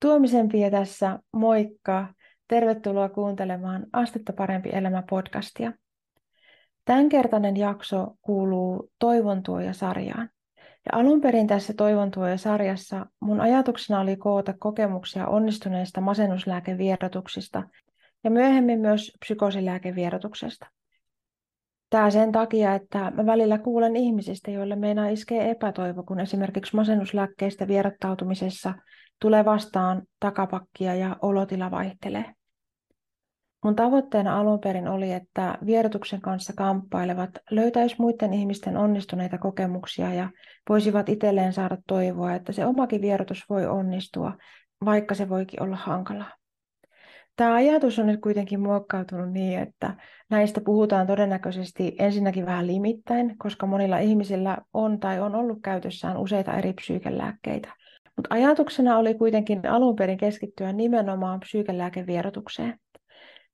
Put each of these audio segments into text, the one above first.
Tuomisen Pia tässä, moikka! Tervetuloa kuuntelemaan Astetta parempi elämä podcastia. Tämänkertainen jakso kuuluu Toivon tuoja-sarjaan. Ja alun perin tässä Toivon tuoja-sarjassa mun ajatuksena oli koota kokemuksia onnistuneista masennuslääkevierotuksista ja myöhemmin myös psykosilääkevierotuksesta. Tämä sen takia, että mä välillä kuulen ihmisistä, joille meinaa iskee epätoivo, kun esimerkiksi masennuslääkkeistä vierottautumisessa tulee vastaan takapakkia ja olotila vaihtelee. Mun tavoitteena alun perin oli, että vierotuksen kanssa kamppailevat löytäis muiden ihmisten onnistuneita kokemuksia ja voisivat itselleen saada toivoa, että se omakin vierotus voi onnistua, vaikka se voikin olla hankalaa. Tämä ajatus on nyt kuitenkin muokkautunut niin, että näistä puhutaan todennäköisesti ensinnäkin vähän limittäin, koska monilla ihmisillä on tai on ollut käytössään useita eri psyykelääkkeitä. Mutta ajatuksena oli kuitenkin alun perin keskittyä nimenomaan psyykelääkevierotukseen.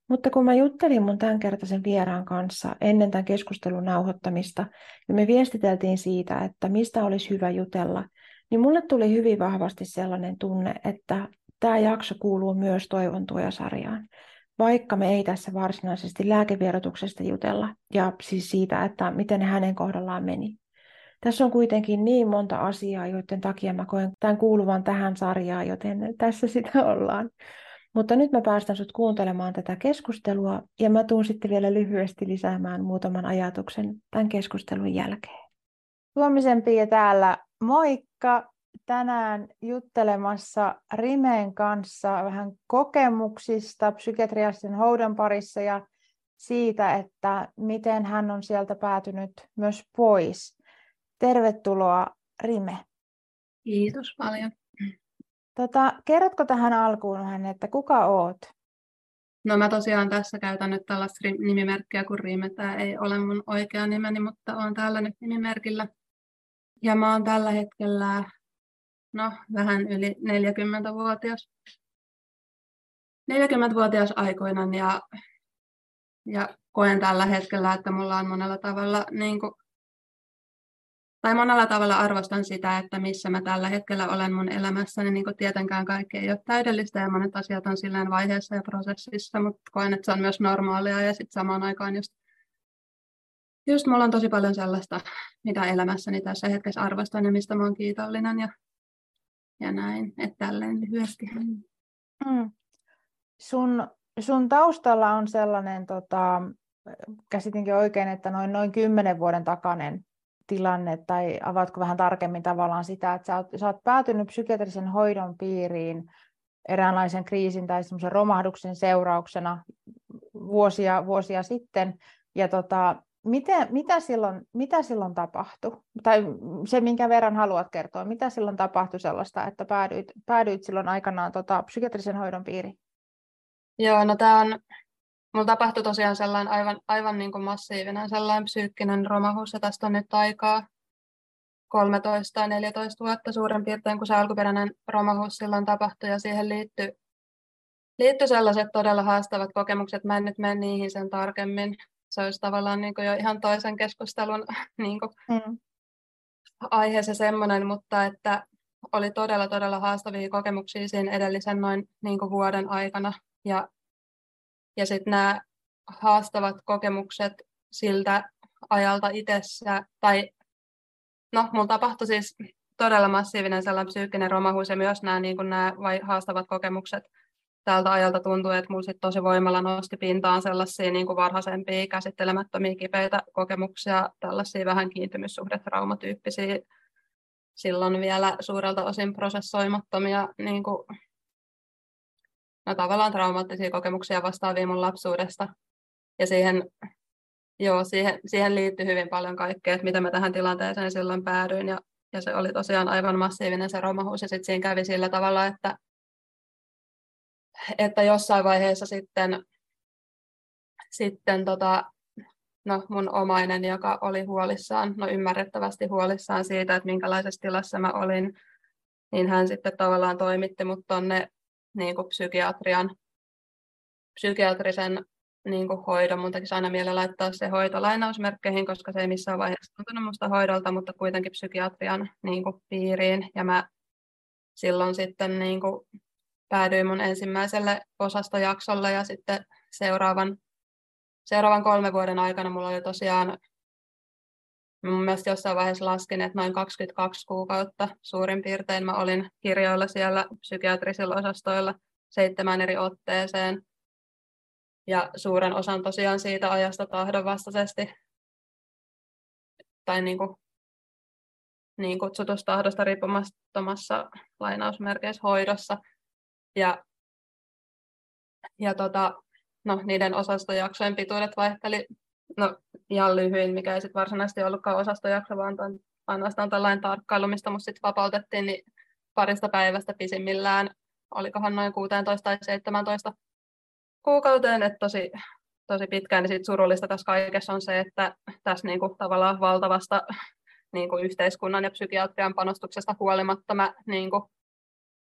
Mutta kun mä juttelin mun tämänkertaisen vieraan kanssa ennen tämän keskustelun nauhoittamista ja me viestiteltiin siitä, että mistä olisi hyvä jutella, niin mulle tuli hyvin vahvasti sellainen tunne, että tämä jakso kuuluu myös Toivon sarjaan, vaikka me ei tässä varsinaisesti lääkevierotuksesta jutella ja siis siitä, että miten hänen kohdallaan meni. Tässä on kuitenkin niin monta asiaa, joiden takia mä koen tämän kuuluvan tähän sarjaan, joten tässä sitä ollaan. Mutta nyt mä päästän sut kuuntelemaan tätä keskustelua ja mä tuun sitten vielä lyhyesti lisäämään muutaman ajatuksen tämän keskustelun jälkeen. Tuomisen Pia täällä, moikka! Tänään juttelemassa Rimeen kanssa vähän kokemuksista psykiatriasten hoidon parissa ja siitä, että miten hän on sieltä päätynyt myös pois. Tervetuloa Rime. Kiitos paljon. Tota, kerrotko tähän alkuun vähän, että kuka oot? No mä tosiaan tässä käytän nyt tällaista nimimerkkiä kuin Rime. Tämä ei ole mun oikea nimeni, mutta olen täällä nyt nimimerkillä. Ja mä oon tällä hetkellä no, vähän yli 40-vuotias. 40-vuotias aikuinen ja, ja koen tällä hetkellä, että mulla on monella tavalla niin kuin, tai monella tavalla arvostan sitä, että missä mä tällä hetkellä olen mun elämässäni, niin kuin tietenkään kaikki ei ole täydellistä ja monet asiat on silleen vaiheessa ja prosessissa, mutta koen, että se on myös normaalia ja sitten samaan aikaan just, just mulla on tosi paljon sellaista, mitä elämässäni tässä hetkessä arvostan ja mistä mä oon kiitollinen ja, ja näin, että tälleen lyhyesti. Mm. Sun, sun taustalla on sellainen, tota, käsitinkin oikein, että noin, noin kymmenen vuoden takainen tilanne, tai avaatko vähän tarkemmin tavallaan sitä, että sä oot, sä oot päätynyt psykiatrisen hoidon piiriin eräänlaisen kriisin tai semmoisen romahduksen seurauksena vuosia, vuosia sitten, ja tota, miten, mitä, silloin, mitä silloin tapahtui? Tai se, minkä verran haluat kertoa, mitä silloin tapahtui sellaista, että päädyit, päädyit silloin aikanaan tota, psykiatrisen hoidon piiriin? Joo, no tämä on Mulla tapahtui tosiaan sellainen aivan, aivan niin kuin massiivinen sellainen psyykkinen romahus, ja tästä on nyt aikaa 13 tai 14 vuotta suurin piirtein, kun se alkuperäinen romahus silloin tapahtui, ja siihen liittyi, liittyi sellaiset todella haastavat kokemukset. Mä en nyt mene niihin sen tarkemmin. Se olisi tavallaan niin kuin jo ihan toisen keskustelun niin kuin mm. aihe se semmoinen, mutta että oli todella, todella haastavia kokemuksia siinä edellisen noin niin kuin vuoden aikana. Ja ja sitten nämä haastavat kokemukset siltä ajalta itsessä, tai no, mulla tapahtui siis todella massiivinen sellainen psyykkinen romahus ja myös nämä, niin nämä vai haastavat kokemukset tältä ajalta tuntuu, että mulla sit tosi voimalla nosti pintaan sellaisia niin kuin varhaisempia käsittelemättömiä kipeitä kokemuksia, tällaisia vähän kiintymyssuhdetraumatyyppisiä, silloin vielä suurelta osin prosessoimattomia niin kuin no, tavallaan traumaattisia kokemuksia vastaavia mun lapsuudesta. Ja siihen, joo, siihen, siihen liittyy hyvin paljon kaikkea, että miten mä tähän tilanteeseen silloin päädyin. Ja, ja se oli tosiaan aivan massiivinen se romahus. Ja sitten siinä kävi sillä tavalla, että, että jossain vaiheessa sitten, sitten tota, no, mun omainen, joka oli huolissaan, no ymmärrettävästi huolissaan siitä, että minkälaisessa tilassa mä olin, niin hän sitten tavallaan toimitti mut tonne niin kuin psykiatrian, psykiatrisen niin kuin hoidon. Mun tekisi aina mieleen laittaa se hoito lainausmerkkeihin, koska se ei missään vaiheessa tuntunut musta hoidolta, mutta kuitenkin psykiatrian niin kuin piiriin. Ja mä silloin sitten niin kuin päädyin mun ensimmäiselle osastojaksolle ja sitten seuraavan, seuraavan kolmen vuoden aikana mulla oli tosiaan Mun mielestä jossain vaiheessa laskin, että noin 22 kuukautta suurin piirtein mä olin kirjoilla siellä psykiatrisilla osastoilla seitsemän eri otteeseen. Ja suuren osan tosiaan siitä ajasta tahdonvastaisesti tai niin, kuin, niin kutsutusta tahdosta riippumattomassa lainausmerkeissä hoidossa. Ja, ja tota, no, niiden osastojaksojen pituudet vaihteli no, ihan lyhyin, mikä ei sitten varsinaisesti ollutkaan osastojakso, vaan ton, ainoastaan tällainen tarkkailu, mistä mut sitten vapautettiin, niin parista päivästä pisimmillään, olikohan noin 16 tai 17 kuukauteen, että tosi, tosi pitkään, niin sit surullista tässä kaikessa on se, että tässä niinku tavallaan valtavasta niinku yhteiskunnan ja psykiatrian panostuksesta huolimatta mä niinku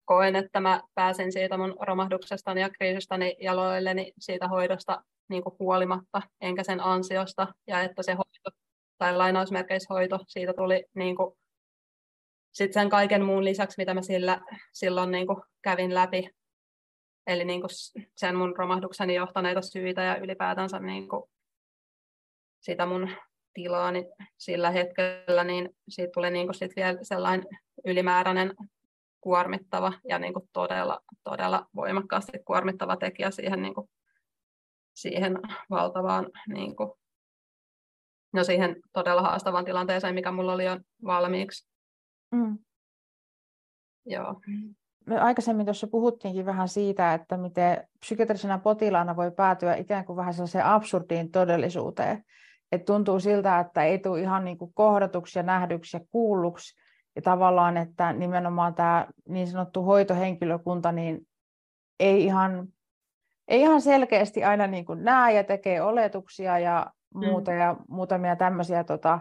koen, että mä pääsin siitä mun romahduksestani ja kriisistani jaloilleni siitä hoidosta niin kuin huolimatta, enkä sen ansiosta, ja että se hoito, tai lainausmerkeissä hoito, siitä tuli niin kuin, sit sen kaiken muun lisäksi, mitä mä sillä, silloin niin kuin kävin läpi, eli niin kuin sen mun romahdukseni johtaneita syitä ja ylipäätänsä niin kuin sitä mun tilaani sillä hetkellä, niin siitä tuli niin kuin sit vielä sellainen ylimääräinen kuormittava ja niin kuin todella, todella voimakkaasti kuormittava tekijä siihen niin kuin siihen valtavaan, niin kuin, no siihen todella haastavaan tilanteeseen, mikä mulla oli jo valmiiksi. Mm. Joo. Me aikaisemmin tuossa puhuttiinkin vähän siitä, että miten psykiatrisena potilaana voi päätyä ikään kuin vähän sellaiseen absurdiin todellisuuteen. Että tuntuu siltä, että ei tule ihan niin kuin kohdatuksi ja nähdyksi ja kuulluksi. Ja tavallaan, että nimenomaan tämä niin sanottu hoitohenkilökunta niin ei ihan ei ihan selkeästi aina niin kuin näe ja tekee oletuksia ja muuta mm. ja muutamia tämmöisiä tota,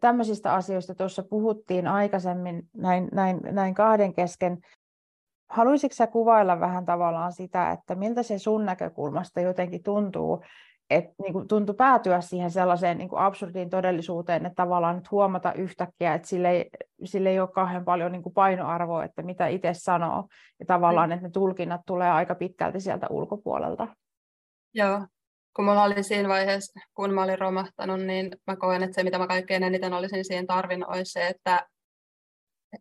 tämmöisistä asioista tuossa puhuttiin aikaisemmin näin, näin, näin kahden kesken. Haluaisitko sä kuvailla vähän tavallaan sitä, että miltä se sun näkökulmasta jotenkin tuntuu, että niin kuin tuntui päätyä siihen sellaiseen niin kuin absurdiin todellisuuteen, että tavallaan nyt huomata yhtäkkiä, että sille ei, sille ei ole kauhean paljon niin kuin painoarvoa, että mitä itse sanoo, ja tavallaan, mm. että ne tulkinnat tulee aika pitkälti sieltä ulkopuolelta. Joo, kun mulla oli siinä vaiheessa, kun mä olin romahtanut, niin mä koen, että se mitä mä kaikkein eniten olisin siihen tarvinnut, olisi se, että,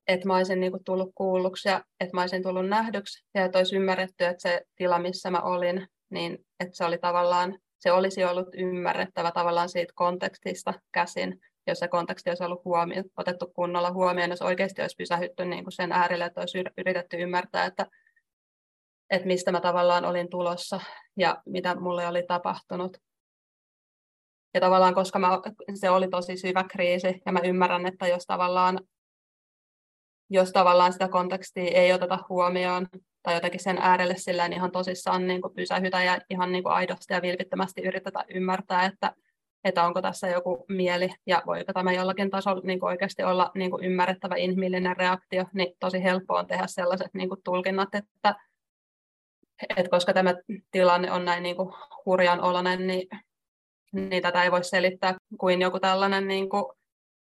että mä olisin niin kuin tullut kuulluksi ja että mä olisin tullut nähdyksi ja että olisi ymmärretty, että se tila, missä mä olin, niin että se oli tavallaan se olisi ollut ymmärrettävä tavallaan siitä kontekstista käsin, jos se konteksti olisi ollut huomio, otettu kunnolla huomioon, jos oikeasti olisi pysähytty niin kuin sen äärelle, että olisi yritetty ymmärtää, että, että mistä mä tavallaan olin tulossa ja mitä mulle oli tapahtunut. Ja tavallaan, koska mä, se oli tosi syvä kriisi, ja mä ymmärrän, että jos tavallaan, jos tavallaan sitä kontekstia ei oteta huomioon, tai jotenkin sen äärelle silleen ihan tosissaan niin kuin pysähytä ja ihan niin kuin aidosti ja vilpittömästi yritetä ymmärtää, että, että onko tässä joku mieli ja voiko tämä jollakin tasolla niin kuin oikeasti olla niin kuin ymmärrettävä inhimillinen reaktio, niin tosi helppoa on tehdä sellaiset niin kuin tulkinnat, että, että koska tämä tilanne on näin niin kuin hurjan oloinen, niin, niin tätä ei voi selittää kuin joku tällainen niin kuin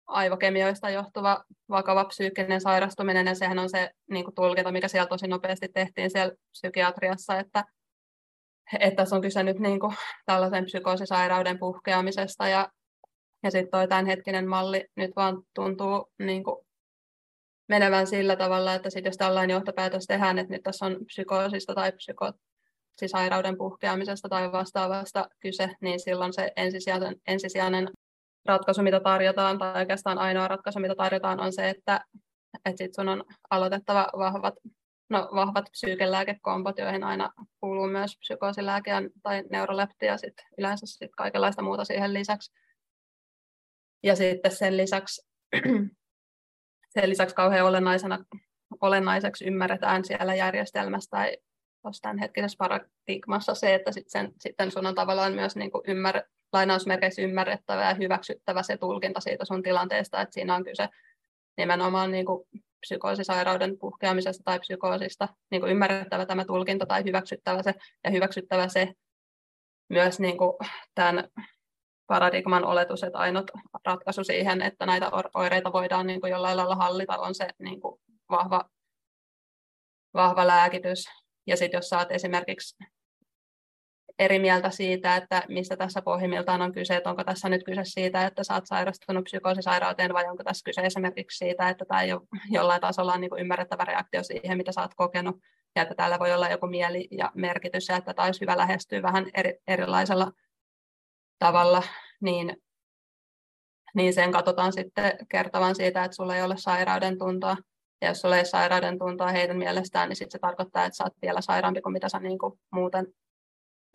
aivokemioista johtuva vakava psyykkinen sairastuminen, ja sehän on se niin kuin tulkinta, mikä siellä tosi nopeasti tehtiin siellä psykiatriassa, että, että tässä on kyse nyt niin kuin tällaisen psykoosisairauden puhkeamisesta, ja, ja sitten toi tämänhetkinen malli nyt vaan tuntuu niin kuin menevän sillä tavalla, että sit jos tällainen johtopäätös tehdään, että nyt tässä on psykoosista tai psykoosisairauden puhkeamisesta tai vastaavasta kyse, niin silloin se ensisijainen, ensisijainen ratkaisu, mitä tarjotaan, tai oikeastaan ainoa ratkaisu, mitä tarjotaan, on se, että, että sit sun on aloitettava vahvat, no, vahvat psyykelääkekompot, joihin aina kuuluu myös psykoosilääke tai neurolepti ja sit yleensä sit kaikenlaista muuta siihen lisäksi. Ja sitten sen lisäksi, sen lisäksi kauhean olennaisena, olennaiseksi ymmärretään siellä järjestelmässä tai tämän hetkisessä paradigmassa se, että sit sitten sun on tavallaan myös niin kuin ymmär, lainausmerkeissä ymmärrettävä ja hyväksyttävä se tulkinta siitä sun tilanteesta, että siinä on kyse nimenomaan niin kuin psykoosisairauden puhkeamisesta tai psykoosista, niin kuin ymmärrettävä tämä tulkinta tai hyväksyttävä se, ja hyväksyttävä se myös niin kuin tämän paradigman oletus, että ainut ratkaisu siihen, että näitä oireita voidaan niin kuin jollain lailla hallita, on se niin kuin vahva, vahva lääkitys. Ja sitten jos saat esimerkiksi eri mieltä siitä, että mistä tässä pohjimmiltaan on kyse, että onko tässä nyt kyse siitä, että sä oot sairastunut psykoosisairauteen vai onko tässä kyse esimerkiksi siitä, että tämä ei ole jollain tasolla on niin kuin ymmärrettävä reaktio siihen, mitä sä oot kokenut ja että täällä voi olla joku mieli ja merkitys ja että tämä olisi hyvä lähestyä vähän eri, erilaisella tavalla, niin, niin sen katsotaan sitten kertovan siitä, että sulla ei ole sairauden tuntoa. Ja jos sulla ei sairauden tuntoa heidän mielestään, niin sitten se tarkoittaa, että sä oot vielä sairaampi kuin mitä sä niin kuin muuten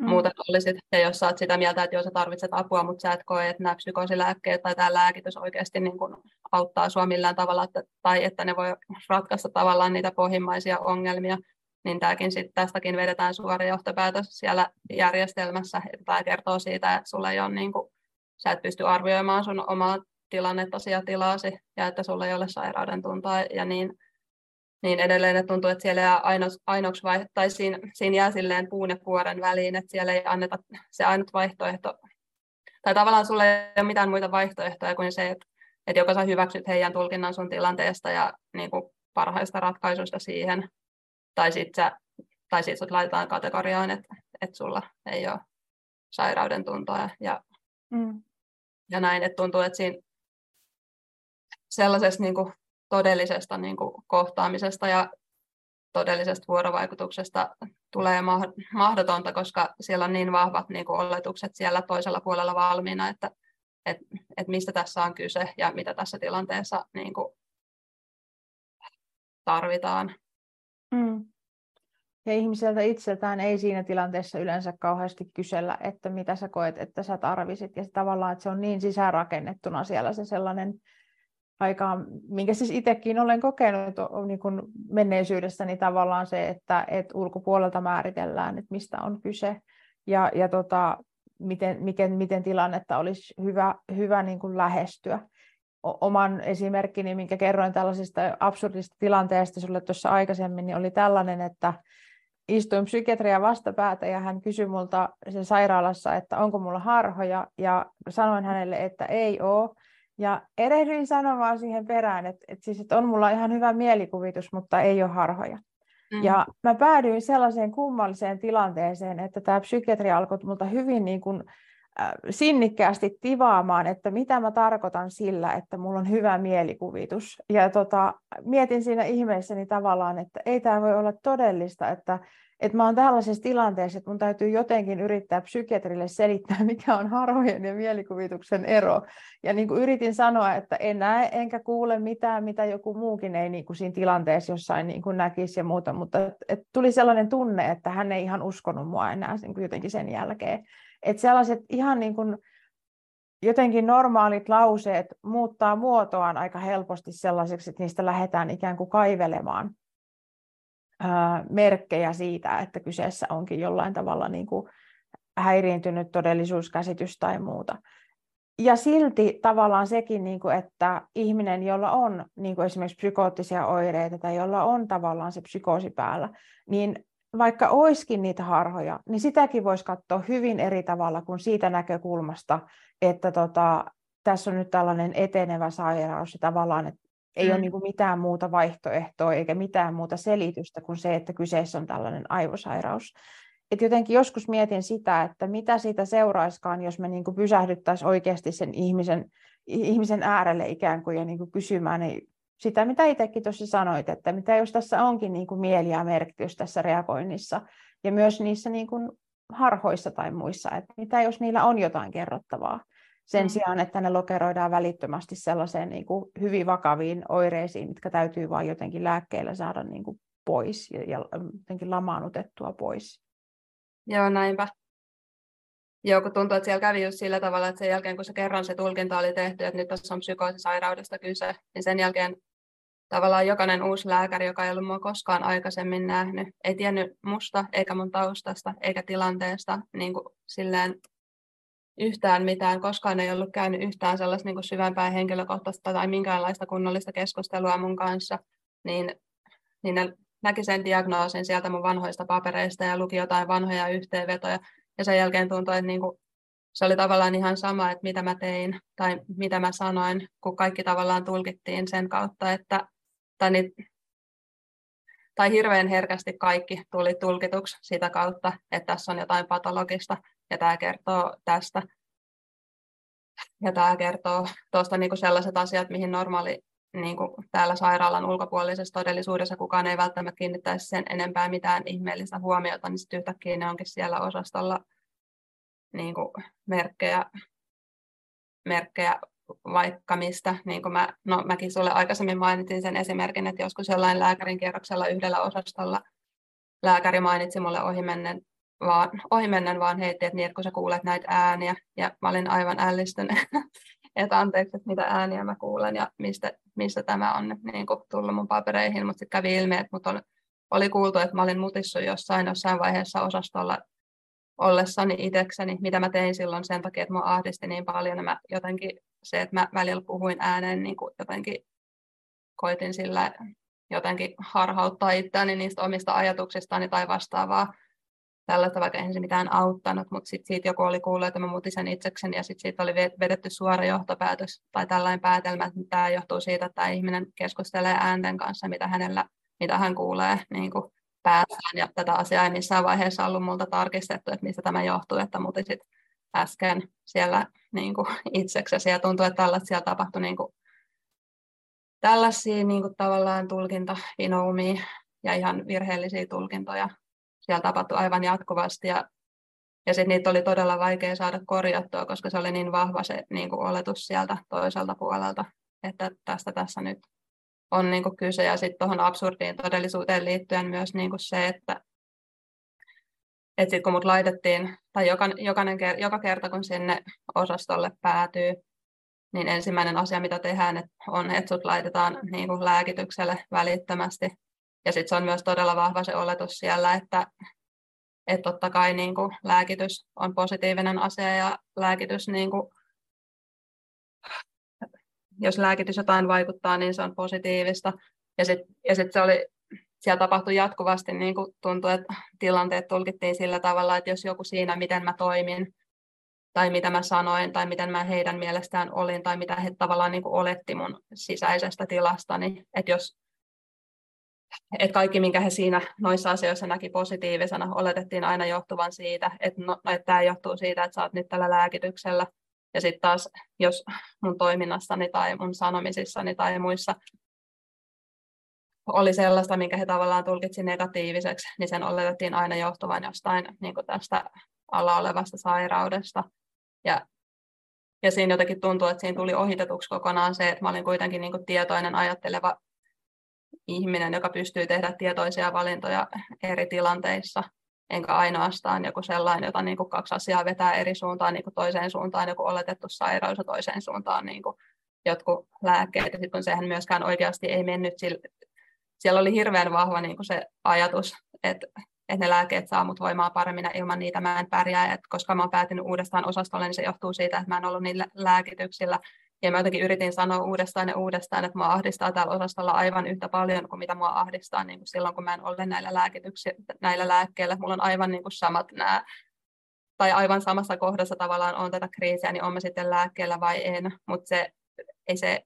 mm. muuten olisit. Ja jos sä oot sitä mieltä, että jos sä tarvitset apua, mutta sä et koe, että nämä psykoosilääkkeet tai tämä lääkitys oikeasti niin kuin auttaa sua millään tavalla, että, tai että ne voi ratkaista tavallaan niitä pohjimmaisia ongelmia, niin tämäkin sit, tästäkin vedetään suora johtopäätös siellä järjestelmässä, tämä kertoo siitä, että sulla ei ole niin kuin, sä et pysty arvioimaan sun omaa tilannettasi ja tilaasi, ja että sulla ei ole sairauden tuntoa ja niin niin edelleen, että tuntuu, että siellä jää ainoaksi vai, tai siinä, siinä jää silleen puun ja kuoren väliin, että siellä ei anneta se ainut vaihtoehto, tai tavallaan sulle ei ole mitään muita vaihtoehtoja kuin se, että, että joko sä hyväksyt heidän tulkinnan sun tilanteesta ja niin kuin parhaista ratkaisuista siihen, tai sitten tai sit sut laitetaan kategoriaan, että, että sulla ei ole sairauden tuntoa ja, mm. ja näin, että tuntuu, että siinä sellaisessa niin kuin todellisesta niin kuin kohtaamisesta ja todellisesta vuorovaikutuksesta tulee mahdotonta, koska siellä on niin vahvat niin kuin oletukset siellä toisella puolella valmiina, että et, et mistä tässä on kyse ja mitä tässä tilanteessa niin kuin tarvitaan. Mm. Ja ihmiseltä itseltään ei siinä tilanteessa yleensä kauheasti kysellä, että mitä sä koet, että sä tarvisit. Ja se tavallaan, että se on niin sisäänrakennettuna siellä se sellainen aikaan, minkä siis itsekin olen kokenut niin kuin menneisyydessäni tavallaan se, että, että ulkopuolelta määritellään, että mistä on kyse ja, ja tota, miten, miten, miten tilannetta olisi hyvä, hyvä niin kuin lähestyä. Oman esimerkkini, minkä kerroin tällaisesta absurdista tilanteesta sinulle tuossa aikaisemmin, niin oli tällainen, että istuin psykiatria vastapäätä ja hän kysyi multa sen sairaalassa, että onko mulla harhoja ja sanoin hänelle, että ei ole ja erehdyin sanomaan siihen perään, että, että, siis, että on mulla ihan hyvä mielikuvitus, mutta ei ole harhoja. Mm. Ja mä päädyin sellaiseen kummalliseen tilanteeseen, että tämä psykiatri alkoi multa hyvin niin kuin, sinnikkäästi tivaamaan, että mitä mä tarkoitan sillä, että mulla on hyvä mielikuvitus. Ja tota, mietin siinä ihmeessäni tavallaan, että ei tämä voi olla todellista, että että mä oon tällaisessa tilanteessa, että mun täytyy jotenkin yrittää psykiatrille selittää, mikä on harhojen ja mielikuvituksen ero. Ja niin kuin yritin sanoa, että en näe enkä kuule mitään, mitä joku muukin ei niin kuin siinä tilanteessa jossain niin kuin näkisi ja muuta, mutta et, et tuli sellainen tunne, että hän ei ihan uskonut mua enää niin kuin jotenkin sen jälkeen. Että sellaiset ihan niin kuin, jotenkin normaalit lauseet muuttaa muotoaan aika helposti sellaiseksi, että niistä lähdetään ikään kuin kaivelemaan merkkejä siitä, että kyseessä onkin jollain tavalla niin kuin häiriintynyt todellisuuskäsitys tai muuta. Ja silti tavallaan sekin, niin kuin, että ihminen, jolla on niin kuin esimerkiksi psykoottisia oireita tai jolla on tavallaan se psykoosi päällä, niin vaikka olisikin niitä harhoja, niin sitäkin voisi katsoa hyvin eri tavalla kuin siitä näkökulmasta, että tota, tässä on nyt tällainen etenevä sairaus ja tavallaan, että ei mm. ole niin kuin mitään muuta vaihtoehtoa eikä mitään muuta selitystä kuin se, että kyseessä on tällainen aivosairaus. Et jotenkin joskus mietin sitä, että mitä siitä seuraiskaan, jos me niin pysähdyttäisiin oikeasti sen ihmisen, ihmisen äärelle ikään kuin ja niin kuin kysymään niin sitä, mitä itsekin tuossa sanoit, että mitä jos tässä onkin niin kuin mieli ja merkitys tässä reagoinnissa ja myös niissä niin kuin harhoissa tai muissa, että mitä jos niillä on jotain kerrottavaa sen mm. sijaan, että ne lokeroidaan välittömästi sellaiseen niin kuin hyvin vakaviin oireisiin, mitkä täytyy vain jotenkin lääkkeellä saada niin kuin pois ja, ja jotenkin lamaanutettua pois. Joo, näinpä. Joo, kun tuntuu, että siellä kävi just sillä tavalla, että sen jälkeen kun se kerran se tulkinta oli tehty, että nyt tässä on psykoosisairaudesta kyse, niin sen jälkeen tavallaan jokainen uusi lääkäri, joka ei ollut mua koskaan aikaisemmin nähnyt, ei tiennyt musta eikä mun taustasta eikä tilanteesta niin kuin silleen yhtään mitään, koskaan ei ollut käynyt yhtään sellaista niin syvempää henkilökohtaista tai minkäänlaista kunnollista keskustelua mun kanssa, niin, niin ne näki sen diagnoosin sieltä mun vanhoista papereista ja luki jotain vanhoja yhteenvetoja. Ja sen jälkeen tuntui, että niin kuin, se oli tavallaan ihan sama, että mitä mä tein tai mitä mä sanoin, kun kaikki tavallaan tulkittiin sen kautta, että tai, niin, tai hirveän herkästi kaikki tuli tulkituksi sitä kautta, että tässä on jotain patologista ja tämä kertoo tästä. Ja tämä kertoo tuosta niin sellaiset asiat, mihin normaali niin kuin täällä sairaalan ulkopuolisessa todellisuudessa kukaan ei välttämättä kiinnittäisi sen enempää mitään ihmeellistä huomiota, niin sitten yhtäkkiä ne onkin siellä osastolla niin kuin merkkejä, merkkejä vaikka mistä, niin kuin mä, no mäkin sulle aikaisemmin mainitin sen esimerkin, että joskus jollain lääkärin kierroksella yhdellä osastolla lääkäri mainitsi mulle ohimennen vaan, ohimennen vaan heitti, että niin, että kun sä kuulet näitä ääniä, ja mä olin aivan ällistynyt, että anteeksi, että mitä ääniä mä kuulen ja mistä, mistä tämä on niin kuin tullut mun papereihin, mutta sitten kävi ilmi, että mut oli, oli kuultu, että mä olin mutissut jossain jossain vaiheessa osastolla ollessani itsekseni, mitä mä tein silloin sen takia, että mua ahdisti niin paljon, ja mä jotenkin se, että mä välillä puhuin ääneen, niin kuin jotenkin koitin sillä jotenkin harhauttaa itseäni niistä omista ajatuksistani tai vastaavaa tällaista, vaikka eihän se mitään auttanut, mutta sitten siitä joku oli kuullut, että mä mutisen itsekseni ja sitten siitä oli vedetty suora johtopäätös tai tällainen päätelmä, että tämä johtuu siitä, että tämä ihminen keskustelee äänten kanssa, mitä, hänellä, mitä hän kuulee niin kuin päässään ja tätä asiaa ei missään vaiheessa ollut multa tarkistettu, että mistä tämä johtuu, että mutisit äsken siellä niin kuin itseksesi ja tuntuu, että tällaista siellä tapahtui niin kuin, tällaisia niin kuin tavallaan tulkintavinoumia ja ihan virheellisiä tulkintoja siellä tapahtui aivan jatkuvasti ja, ja sitten niitä oli todella vaikea saada korjattua, koska se oli niin vahva se niin kuin oletus sieltä toiselta puolelta, että tästä tässä nyt on niin kuin kyse. Ja sitten tuohon absurdiin todellisuuteen liittyen myös niin kuin se, että et sit kun mut laitettiin, tai joka, jokainen, joka kerta kun sinne osastolle päätyy, niin ensimmäinen asia, mitä tehdään, on, että sut laitetaan niin kuin lääkitykselle välittömästi ja sitten se on myös todella vahva se oletus siellä, että, että totta kai niin kuin lääkitys on positiivinen asia ja lääkitys, niin kuin, jos lääkitys jotain vaikuttaa, niin se on positiivista. Ja sitten ja sit se oli, siellä tapahtui jatkuvasti, niin kuin tuntui, että tilanteet tulkittiin sillä tavalla, että jos joku siinä, miten mä toimin, tai mitä mä sanoin, tai miten mä heidän mielestään olin, tai mitä he tavallaan niin kuin oletti mun sisäisestä tilastani, että jos että kaikki, minkä he siinä noissa asioissa näki positiivisena, oletettiin aina johtuvan siitä, että, no, että tämä johtuu siitä, että sä oot nyt tällä lääkityksellä. Ja sitten taas, jos mun toiminnassani tai mun sanomisissani tai muissa oli sellaista, minkä he tavallaan tulkitsi negatiiviseksi, niin sen oletettiin aina johtuvan jostain niin tästä alla olevasta sairaudesta. Ja, ja siinä jotenkin tuntuu, että siinä tuli ohitetuksi kokonaan se, että mä olin kuitenkin niin tietoinen, ajatteleva ihminen, joka pystyy tehdä tietoisia valintoja eri tilanteissa, enkä ainoastaan joku sellainen, jota niin kuin kaksi asiaa vetää eri suuntaan, niin kuin toiseen suuntaan joku oletettu sairaus ja toiseen suuntaan niin kuin jotkut lääkkeet. Ja sitten kun sehän myöskään oikeasti ei mennyt, siellä oli hirveän vahva niin kuin se ajatus, että, että ne lääkkeet saa mut voimaa paremmin ja ilman niitä mä en pärjää. Et koska mä oon päätynyt uudestaan osastolle, niin se johtuu siitä, että mä en ollut niillä lääkityksillä ja mä jotenkin yritin sanoa uudestaan ja uudestaan, että mua ahdistaa täällä osastolla aivan yhtä paljon kuin mitä mua ahdistaa niin kuin silloin, kun mä en ole näillä, näillä lääkkeillä. Mulla on aivan niin kuin samat nämä, tai aivan samassa kohdassa tavallaan on tätä kriisiä, niin on mä sitten lääkkeellä vai en. Mutta se, ei, se,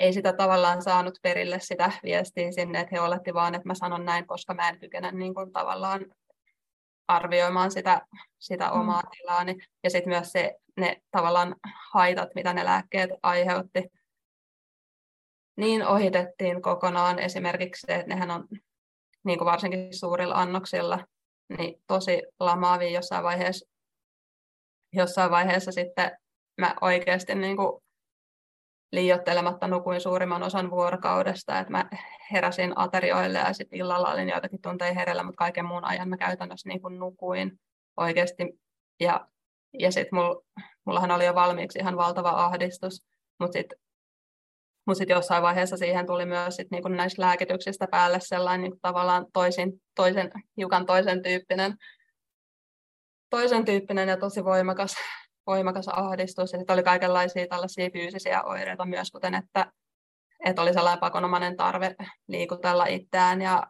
ei sitä tavallaan saanut perille sitä viestiä sinne, että he oletti vaan, että mä sanon näin, koska mä en kykene niin kuin tavallaan arvioimaan sitä, sitä mm. omaa tilaani. Ja sitten myös se, ne tavallaan haitat, mitä ne lääkkeet aiheutti, niin ohitettiin kokonaan. Esimerkiksi se, että nehän on niin kuin varsinkin suurilla annoksilla niin tosi lamaavia jossain vaiheessa. Jossain vaiheessa sitten mä oikeasti niin kuin liiottelematta nukuin suurimman osan vuorokaudesta, että mä heräsin aterioille ja sitten illalla olin joitakin tunteja hereillä, mutta kaiken muun ajan mä käytännössä niin kuin nukuin oikeasti. Ja, ja sitten mul, mullahan oli jo valmiiksi ihan valtava ahdistus, mutta sitten mut sit jossain vaiheessa siihen tuli myös sit niinku näistä lääkityksistä päälle sellainen niinku tavallaan toisin, toisen, hiukan toisen tyyppinen, toisen tyyppinen ja tosi voimakas voimakas ahdistus. Ja sitten oli kaikenlaisia tällaisia fyysisiä oireita myös, kuten että, että oli sellainen pakonomainen tarve liikutella itseään. Ja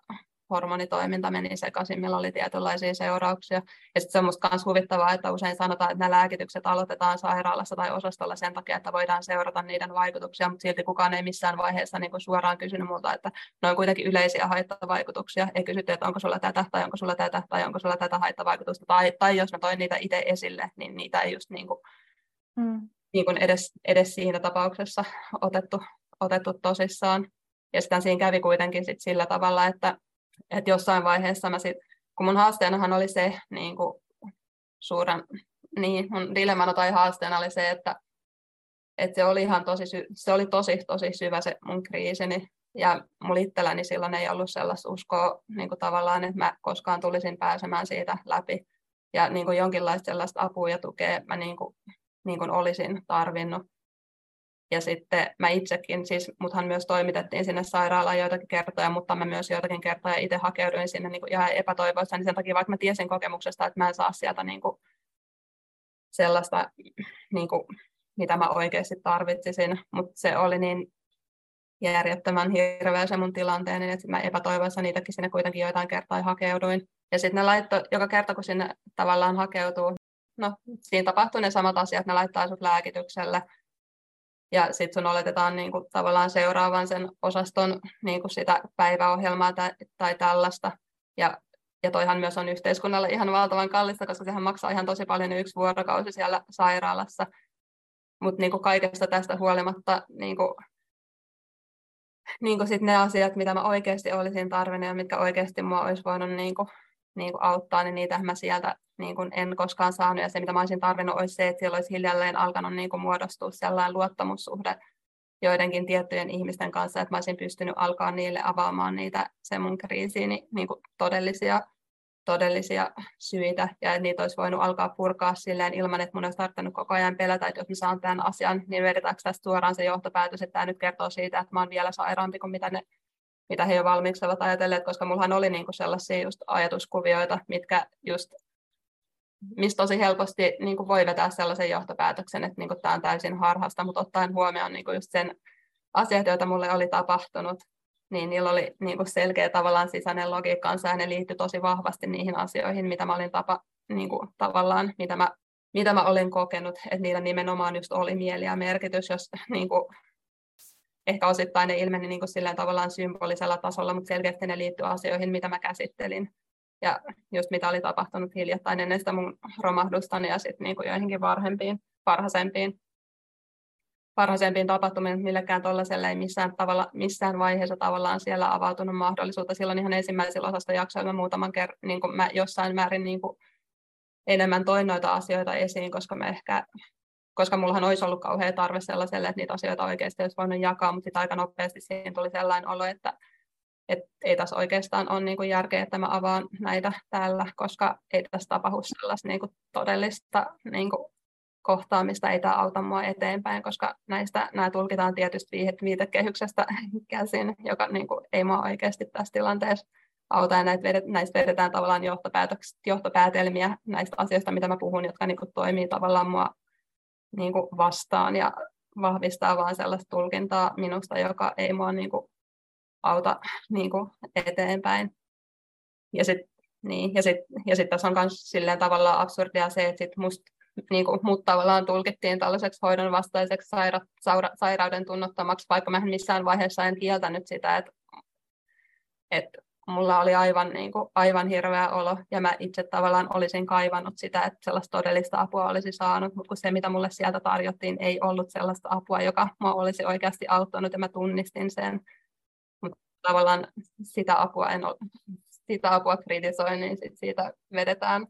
hormonitoiminta meni sekaisin, millä oli tietynlaisia seurauksia. Ja sitten se on minusta myös huvittavaa, että usein sanotaan, että nämä lääkitykset aloitetaan sairaalassa tai osastolla sen takia, että voidaan seurata niiden vaikutuksia, mutta silti kukaan ei missään vaiheessa niin kuin suoraan kysynyt multa, että ne on kuitenkin yleisiä haittavaikutuksia. Ei kysytty, että onko sulla tätä tai onko sulla tätä tai onko sulla tätä haittavaikutusta. Tai, tai jos mä toin niitä itse esille, niin niitä ei just niin kuin, mm. niin kuin edes, edes siinä tapauksessa otettu, otettu tosissaan. Ja sitten siinä kävi kuitenkin sit sillä tavalla, että, että jossain vaiheessa mä sit, kun mun haasteenahan oli se niin kuin suuren, niin mun dilemmana tai haasteena oli se, että, että se oli ihan tosi, se oli tosi, tosi syvä se mun kriisini. Ja mulla itselläni silloin ei ollut sellaista uskoa niin kuin tavallaan, että mä koskaan tulisin pääsemään siitä läpi. Ja niin kuin jonkinlaista sellaista apua ja tukea mä niin kuin, niin kuin olisin tarvinnut. Ja sitten mä itsekin, siis muthan myös toimitettiin sinne sairaalaan joitakin kertoja, mutta mä myös joitakin kertoja itse hakeuduin sinne niin kuin ihan epätoivoissa, niin sen takia vaikka mä tiesin kokemuksesta, että mä en saa sieltä niin kuin sellaista, niin kuin, mitä mä oikeasti tarvitsisin, mutta se oli niin järjettömän hirveä se mun tilanteeni, että mä epätoivoissa niitäkin sinne kuitenkin joitain kertaa hakeuduin. Ja sitten ne laittoi, joka kerta kun sinne tavallaan hakeutuu, no siinä tapahtuu ne samat asiat, ne laittaa sut lääkitykselle, ja sitten sun oletetaan niin kuin, tavallaan seuraavan sen osaston niin kuin sitä päiväohjelmaa tai, tai tällaista. Ja, ja toihan myös on yhteiskunnalle ihan valtavan kallista, koska sehän maksaa ihan tosi paljon yksi vuorokausi siellä sairaalassa. Mutta niin kaikesta tästä huolimatta niin kuin, niin kuin sit ne asiat, mitä mä oikeasti olisin tarvinnut ja mitkä oikeasti mua olisi voinut niin kuin, niin kuin auttaa, niin niitä mä sieltä niin kuin en koskaan saanut. Ja se, mitä mä olisin tarvinnut, olisi se, että siellä olisi hiljalleen alkanut niin kuin muodostua sellainen luottamussuhde joidenkin tiettyjen ihmisten kanssa, että mä olisin pystynyt alkaa niille avaamaan niitä se mun kriisiini niin kuin todellisia, todellisia syitä, ja että niitä olisi voinut alkaa purkaa silleen ilman, että mun olisi tarvinnut koko ajan pelätä, että jos mä saan tämän asian, niin vedetäänkö tästä suoraan se johtopäätös, että tämä nyt kertoo siitä, että mä oon vielä sairaampi kuin mitä ne mitä he jo valmiiksi ovat ajatelleet, koska mullahan oli niin kuin sellaisia just ajatuskuvioita, mitkä just mistä tosi helposti niin kuin voi vetää sellaisen johtopäätöksen, että niin kuin tämä on täysin harhasta, mutta ottaen huomioon niin kuin just sen asiat, joita mulle oli tapahtunut, niin niillä oli niin kuin selkeä tavallaan sisäinen logiikkaansa ja ne liittyi tosi vahvasti niihin asioihin, mitä mä olin tapa, niin kuin, tavallaan, mitä mä, mitä mä olin kokenut, että niillä nimenomaan just oli mieli ja merkitys, jos niin kuin, ehkä osittain ne ilmeni niin kuin silleen tavallaan symbolisella tasolla, mutta selkeästi ne liittyy asioihin, mitä mä käsittelin. Ja just mitä oli tapahtunut hiljattain ennen sitä mun romahdustani ja sitten niin joihinkin varhempiin, parhaisempiin, parhaisempiin tapahtumiin, millekään tuollaiselle ei missään, tavalla, missään vaiheessa tavallaan siellä avautunut mahdollisuutta. Silloin ihan ensimmäisellä osasta jaksoilla muutaman kerran, niin kuin mä jossain määrin niin kuin enemmän toin noita asioita esiin, koska mä ehkä koska mullahan olisi ollut kauhean tarve sellaiselle, että niitä asioita oikeasti olisi voinut jakaa, mutta sitten aika nopeasti siihen tuli sellainen olo, että, että ei tässä oikeastaan ole niin järkeä, että mä avaan näitä täällä, koska ei tässä tapahdu sellaista niin todellista niin kohtaamista, ei tämä auta mua eteenpäin, koska näistä nämä tulkitaan tietysti viitekehyksestä käsin, joka niin ei mua oikeasti tässä tilanteessa auta, ja näitä näistä vedetään tavallaan johtopäätelmiä näistä asioista, mitä mä puhun, jotka niin toimii tavallaan mua niin vastaan ja vahvistaa vaan sellaista tulkintaa minusta, joka ei mua niin auta niin kuin eteenpäin. Ja sitten niin, ja sit, ja sit tässä on myös silleen tavallaan absurdia se, että sit must, niin kuin, mut tavallaan tulkittiin tällaiseksi hoidon vastaiseksi saira, saura, sairauden tunnottamaksi, vaikka mä missään vaiheessa en kieltänyt sitä, että, että mulla oli aivan, niin kuin, aivan hirveä olo ja mä itse tavallaan olisin kaivannut sitä, että sellaista todellista apua olisi saanut, mutta kun se mitä mulle sieltä tarjottiin ei ollut sellaista apua, joka mua olisi oikeasti auttanut ja mä tunnistin sen. Tavallaan sitä apua en ole, sitä apua kritisoin, niin sit siitä vedetään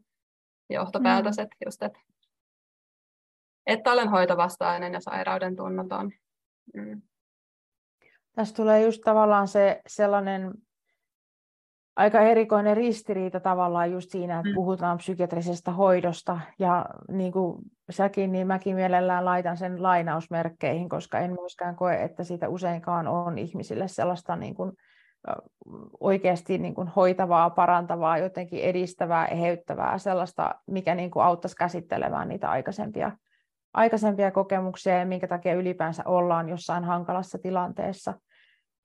johtopäätös, mm. että just, että, että olen hoitovastainen ja sairauden tunnoton. Mm. Tässä tulee just tavallaan se sellainen aika erikoinen ristiriita tavallaan just siinä, että mm. puhutaan psykiatrisesta hoidosta ja niin kuin säkin, niin mäkin mielellään laitan sen lainausmerkkeihin, koska en myöskään koe, että siitä useinkaan on ihmisille sellaista niin kuin oikeasti niin kuin hoitavaa, parantavaa, jotenkin edistävää, eheyttävää, sellaista, mikä niin kuin auttaisi käsittelemään niitä aikaisempia, aikaisempia kokemuksia ja minkä takia ylipäänsä ollaan jossain hankalassa tilanteessa.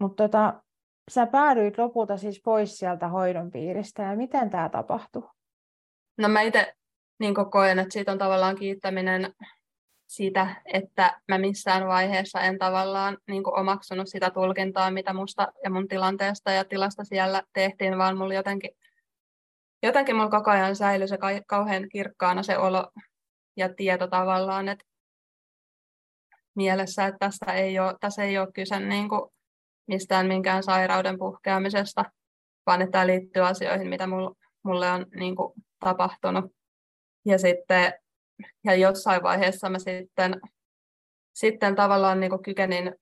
Mutta tota, sä päädyit lopulta siis pois sieltä hoidon piiristä ja miten tämä tapahtui? No mä itse niin koen, että siitä on tavallaan kiittäminen sitä, että mä missään vaiheessa en tavallaan niin omaksunut sitä tulkintaa, mitä musta ja mun tilanteesta ja tilasta siellä tehtiin, vaan mulla jotenkin, jotenkin mulla koko ajan säilyi se kauhean kirkkaana se olo ja tieto tavallaan, että mielessä, että tästä ei ole, tässä ei ole kyse niin kuin mistään minkään sairauden puhkeamisesta, vaan että tämä liittyy asioihin, mitä mulle on niin kuin tapahtunut. Ja sitten ja jossain vaiheessa mä sitten, sitten tavallaan niin kykenin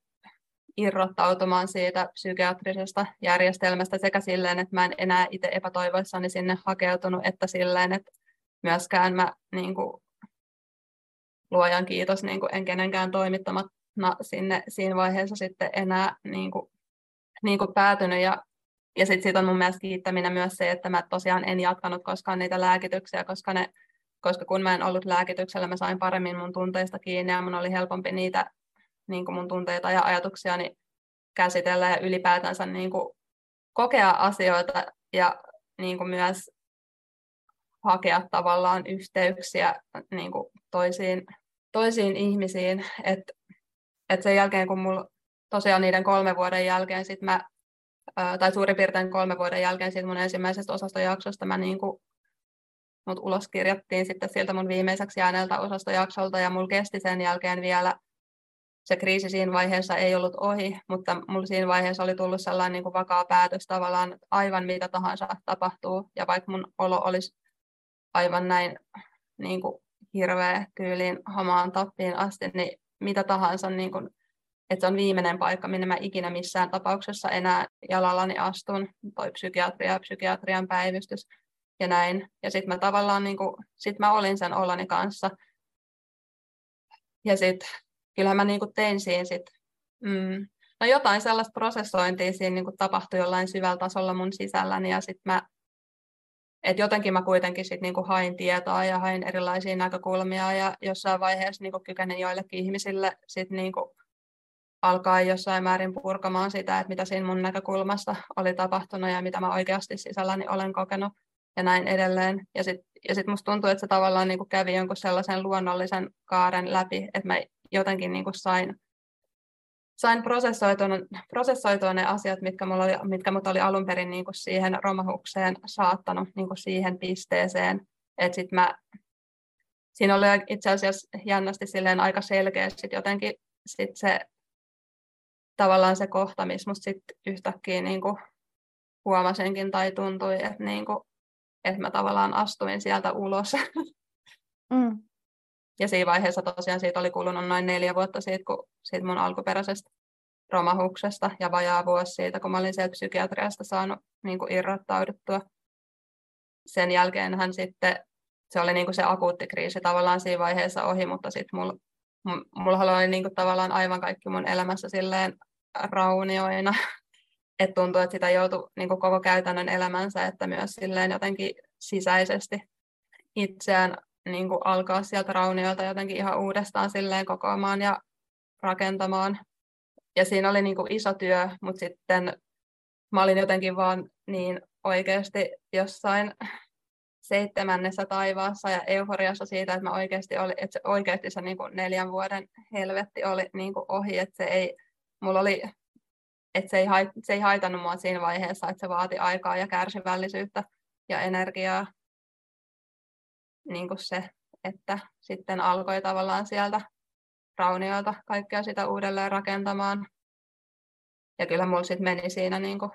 irrottautumaan siitä psykiatrisesta järjestelmästä sekä silleen, että mä en enää itse epätoivoissani sinne hakeutunut, että silleen, että myöskään mä niin kuin, luojan kiitos, niin kuin en kenenkään toimittamana sinne siinä vaiheessa sitten enää niin kuin, niin kuin päätynyt. Ja, ja sitten siitä on mun mielestä kiittäminen myös se, että mä tosiaan en jatkanut koskaan niitä lääkityksiä, koska ne koska kun mä en ollut lääkityksellä, mä sain paremmin mun tunteista kiinni ja mun oli helpompi niitä niin kuin mun tunteita ja ajatuksia niin käsitellä ja ylipäätänsä niin kuin kokea asioita ja niin kuin myös hakea tavallaan yhteyksiä niin kuin toisiin, toisiin ihmisiin. Et, et sen jälkeen, kun mulla tosiaan niiden kolme vuoden jälkeen sit mä, tai suurin piirtein kolme vuoden jälkeen siitä mun ensimmäisestä osastojaksosta mä niin kuin mut ulos kirjattiin sitten sieltä mun viimeiseksi jääneeltä osastojaksolta ja mulla kesti sen jälkeen vielä se kriisi siinä vaiheessa ei ollut ohi, mutta mulla siinä vaiheessa oli tullut sellainen niin kuin vakaa päätös tavallaan, että aivan mitä tahansa tapahtuu, ja vaikka mun olo olisi aivan näin niin kuin hirveä tyyliin hamaan tappiin asti, niin mitä tahansa, niin kuin, että se on viimeinen paikka, minne mä ikinä missään tapauksessa enää jalallani astun, toi psykiatria ja psykiatrian päivystys, ja näin. Ja sitten mä tavallaan, niin kuin, sit mä olin sen oloni kanssa. Ja sitten kyllähän mä niin kuin tein siinä sit, mm, no jotain sellaista prosessointia siinä niin kuin tapahtui jollain syvällä tasolla mun sisälläni ja sitten mä et jotenkin mä kuitenkin sit niinku hain tietoa ja hain erilaisia näkökulmia ja jossain vaiheessa niinku kykenin joillekin ihmisille sit niinku alkaa jossain määrin purkamaan sitä, että mitä siinä mun näkökulmasta oli tapahtunut ja mitä mä oikeasti sisälläni olen kokenut ja näin edelleen. Ja sitten ja sit musta tuntuu, että se tavallaan niin kuin kävi jonkun sellaisen luonnollisen kaaren läpi, että mä jotenkin niin kuin sain, sain prosessoitua, prosessoitua ne asiat, mitkä, mulla oli, mitkä mut oli alun perin niin kuin siihen romahukseen saattanut niin kuin siihen pisteeseen. Että sit mä, siinä oli itse asiassa jännästi silleen aika selkeä sit jotenkin sit se tavallaan se kohta, missä musta yhtäkkiä niin kuin huomasinkin tai tuntui, että niin kuin että mä tavallaan astuin sieltä ulos. Mm. Ja siinä vaiheessa tosiaan siitä oli kulunut noin neljä vuotta siitä, kun siitä mun alkuperäisestä romahuksesta ja vajaa vuosi siitä, kun mä olin sieltä psykiatriasta saanut niin kuin irrottauduttua. Sen jälkeen hän sitten, se oli niin kuin se akuutti kriisi tavallaan siinä vaiheessa ohi, mutta sitten mulla, mulla oli niin kuin tavallaan aivan kaikki mun elämässä silleen raunioina että tuntuu, että sitä joutui niin koko käytännön elämänsä, että myös silleen jotenkin sisäisesti itseään niin alkaa sieltä raunioilta jotenkin ihan uudestaan silleen kokoamaan ja rakentamaan. Ja siinä oli niin iso työ, mutta sitten mä olin jotenkin vaan niin oikeasti jossain seitsemännessä taivaassa ja euforiassa siitä, että, mä oikeasti oli, että se oikeasti se niin neljän vuoden helvetti oli niin ohi, että se ei, mulla oli että se ei, hait, se ei haitannut mua siinä vaiheessa, että se vaati aikaa ja kärsivällisyyttä ja energiaa. Niin kuin se, että sitten alkoi tavallaan sieltä rauniolta kaikkea sitä uudelleen rakentamaan. Ja kyllä mulla sitten meni siinä, niin kuin,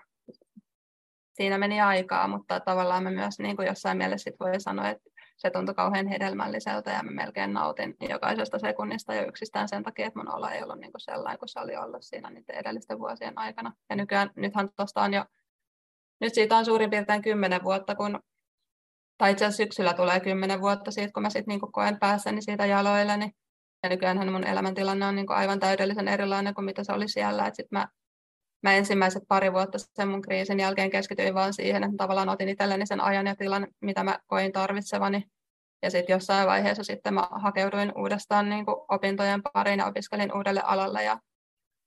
siinä meni aikaa, mutta tavallaan mä myös niin kuin jossain mielessä sit voi sanoa, että se tuntui kauhean hedelmälliseltä ja mä melkein nautin jokaisesta sekunnista jo yksistään sen takia, että mun olo ei ollut niin kuin sellainen kuin se oli ollut siinä niiden edellisten vuosien aikana. Ja nykyään, nythän tuosta on jo, nyt siitä on suurin piirtein kymmenen vuotta, kun, tai itse asiassa syksyllä tulee kymmenen vuotta siitä, kun mä sitten niin koen päässäni siitä jaloilleni. Ja nykyään mun elämäntilanne on niin kuin aivan täydellisen erilainen kuin mitä se oli siellä. Et sit mä, mä ensimmäiset pari vuotta sen mun kriisin jälkeen keskityin vaan siihen, että tavallaan otin itselleni sen ajan ja tilan, mitä mä koin tarvitsevani. Ja sitten jossain vaiheessa sitten mä hakeuduin uudestaan niin kuin opintojen pariin ja opiskelin uudelle alalle. Ja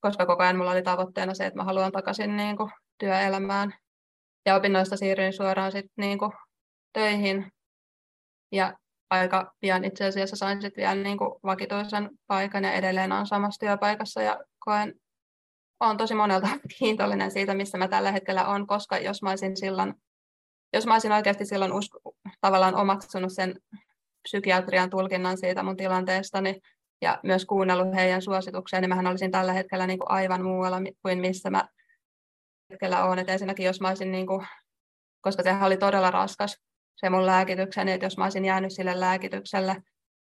koska koko ajan mulla oli tavoitteena se, että mä haluan takaisin niin kuin työelämään. Ja opinnoista siirryin suoraan sitten niin kuin töihin. Ja aika pian itse asiassa sain sitten vielä niin kuin vakituisen paikan ja edelleen on samassa työpaikassa ja koen, olen tosi monelta kiitollinen siitä, missä mä tällä hetkellä on, koska jos mä olisin silloin, jos mä olisin oikeasti silloin usko, tavallaan omaksunut sen psykiatrian tulkinnan siitä mun tilanteestani ja myös kuunnellut heidän suosituksia, niin mähän olisin tällä hetkellä niin kuin aivan muualla kuin missä mä hetkellä olen. Et ensinnäkin jos mä olisin, niin kuin, koska sehän oli todella raskas se mun lääkitykseni, että jos mä olisin jäänyt sille lääkitykselle,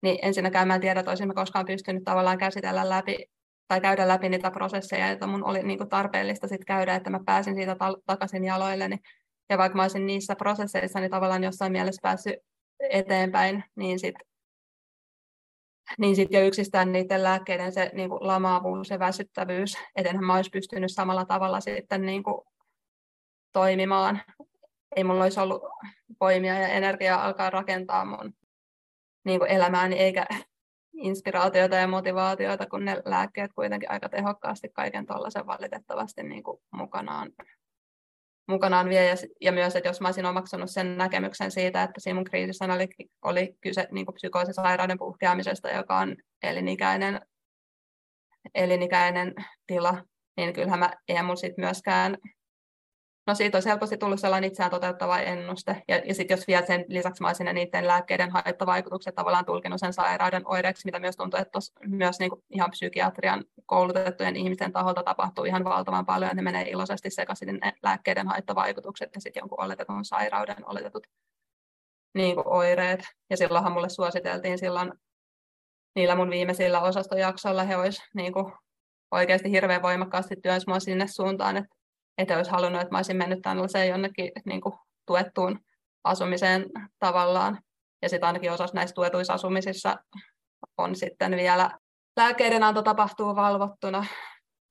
niin ensinnäkään mä en tiedä, että olisin koskaan pystynyt tavallaan käsitellä läpi tai käydä läpi niitä prosesseja, joita mun oli niin kuin tarpeellista sit käydä, että mä pääsin siitä takaisin jaloilleni. Ja vaikka mä olisin niissä prosesseissa niin tavallaan jossain mielessä päässyt eteenpäin, niin sitten niin sit jo yksistään niiden lääkkeiden se niin kuin lamaavuus ja väsyttävyys, etenhän mä olisi pystynyt samalla tavalla sitten niin kuin toimimaan. Ei mulla olisi ollut voimia ja energiaa alkaa rakentaa mun niin kuin elämääni, eikä inspiraatiota ja motivaatiota, kun ne lääkkeet kuitenkin aika tehokkaasti kaiken tuollaisen valitettavasti niin kuin mukanaan mukanaan vie. Ja, ja myös, että jos mä olisin omaksunut sen näkemyksen siitä, että siinä mun kriisissä oli, oli kyse niin psykoosisairauden puhkeamisesta, joka on elinikäinen, elinikäinen tila, niin kyllähän mä, eihän mun myöskään No siitä olisi helposti tullut sellainen itseään toteuttava ennuste. Ja, ja sitten jos vielä sen lisäksi mä olisin niiden lääkkeiden haittavaikutukset tavallaan tulkinut sen sairauden oireeksi, mitä myös tuntuu, että myös niin kuin ihan psykiatrian koulutettujen ihmisten taholta tapahtuu ihan valtavan paljon, että ne menee iloisesti sekaisin ne lääkkeiden haittavaikutukset ja sitten jonkun oletetun sairauden oletetut niin kuin oireet. Ja silloinhan mulle suositeltiin silloin niillä mun viimeisillä osastojaksoilla he olisivat niin oikeasti hirveän voimakkaasti työnsä sinne suuntaan, että että olisi halunnut, että mä olisin mennyt tällaiseen jonnekin niin kuin tuettuun asumiseen tavallaan. Ja sitten ainakin osassa näissä tuetuissa asumisissa on sitten vielä lääkkeiden anto tapahtuu valvottuna.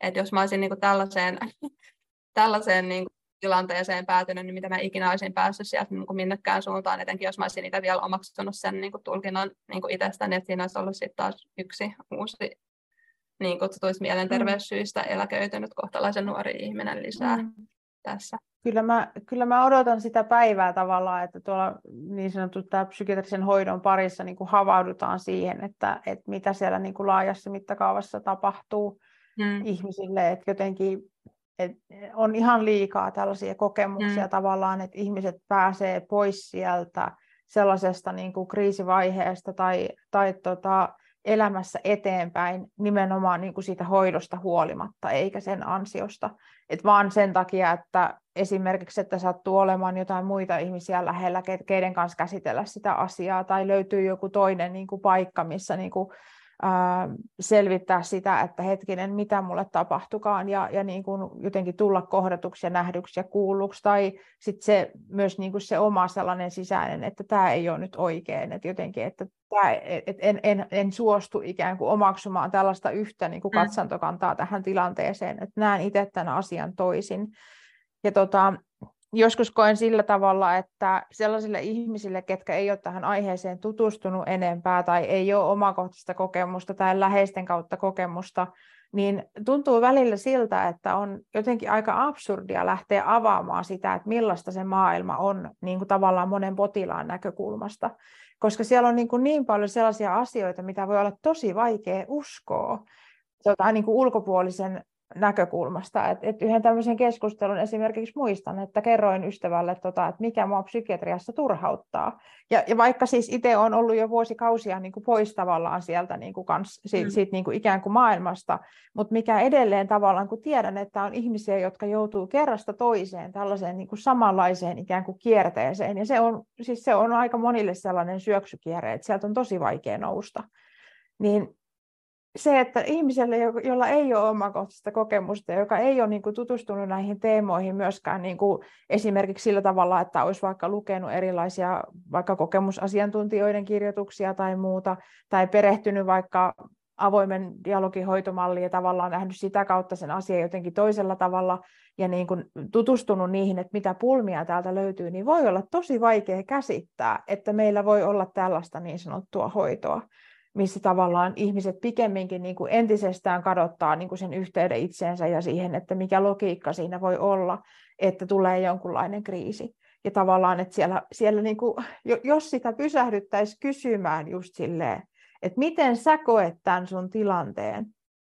Että jos mä olisin niin kuin tällaiseen, tällaiseen niin kuin tilanteeseen päätynyt, niin mitä mä ikinä olisin päässyt sieltä niin kuin minnekään suuntaan, etenkin jos mä olisin niitä vielä omaksunut sen niin kuin tulkinnan niin kuin itsestäni, että siinä olisi ollut sitten taas yksi uusi niin kutsutuista mielenterveyssyistä mm. eläköitynyt kohtalaisen nuori ihminen lisää mm. tässä. Kyllä mä, kyllä mä odotan sitä päivää tavallaan, että tuolla niin sanottu psykiatrisen hoidon parissa niin kuin havaudutaan siihen, että, että mitä siellä niin kuin laajassa mittakaavassa tapahtuu mm. ihmisille, että jotenkin että on ihan liikaa tällaisia kokemuksia mm. tavallaan, että ihmiset pääsee pois sieltä sellaisesta niin kuin kriisivaiheesta tai, tai tota, elämässä eteenpäin nimenomaan niin kuin siitä hoidosta huolimatta, eikä sen ansiosta. Et vaan sen takia, että esimerkiksi, että sattuu olemaan jotain muita ihmisiä lähellä, keiden kanssa käsitellä sitä asiaa, tai löytyy joku toinen niin kuin paikka, missä niin kuin, selvittää sitä, että hetkinen, mitä mulle tapahtukaan, ja, ja niin kuin jotenkin tulla kohdatuksi ja nähdyksi ja kuulluksi, tai sitten se, myös niin kuin se oma sellainen sisäinen, että tämä ei ole nyt oikein, että jotenkin, että tää, et en, en, en suostu ikään kuin omaksumaan tällaista yhtä niin kuin mm. katsantokantaa tähän tilanteeseen, että näen itse tämän asian toisin. Ja tota, joskus koen sillä tavalla, että sellaisille ihmisille, ketkä ei ole tähän aiheeseen tutustunut enempää tai ei ole omakohtaista kokemusta tai läheisten kautta kokemusta, niin tuntuu välillä siltä, että on jotenkin aika absurdia lähteä avaamaan sitä, että millaista se maailma on niin kuin tavallaan monen potilaan näkökulmasta. Koska siellä on niin, kuin niin paljon sellaisia asioita, mitä voi olla tosi vaikea uskoa tota, niin kuin ulkopuolisen näkökulmasta. Et, et yhden tämmöisen keskustelun esimerkiksi muistan, että kerroin ystävälle, tota, että mikä mua psykiatriassa turhauttaa. Ja, ja vaikka siis itse on ollut jo vuosikausia niin kuin pois tavallaan sieltä niin kuin kans, siitä, mm. siitä niin kuin ikään kuin maailmasta, mutta mikä edelleen tavallaan, kun tiedän, että on ihmisiä, jotka joutuu kerrasta toiseen tällaiseen niin kuin samanlaiseen ikään kuin kierteeseen, ja se on, siis se on aika monille sellainen syöksykierre, että sieltä on tosi vaikea nousta. Niin se, että ihmiselle, jolla ei ole omakohtaista kokemusta, joka ei ole niin kuin, tutustunut näihin teemoihin myöskään niin kuin, esimerkiksi sillä tavalla, että olisi vaikka lukenut erilaisia vaikka kokemusasiantuntijoiden kirjoituksia tai muuta, tai perehtynyt vaikka avoimen dialogihoitomalliin ja tavallaan nähnyt sitä kautta sen asian jotenkin toisella tavalla ja niin kuin tutustunut niihin, että mitä pulmia täältä löytyy, niin voi olla tosi vaikea käsittää, että meillä voi olla tällaista niin sanottua hoitoa missä tavallaan ihmiset pikemminkin niin kuin entisestään kadottaa niin kuin sen yhteyden itseensä ja siihen, että mikä logiikka siinä voi olla. että tulee jonkunlainen kriisi. Ja tavallaan, että siellä, siellä niin kuin, jos sitä pysähdyttäisiin kysymään just silleen, että miten sä koet tämän sun tilanteen,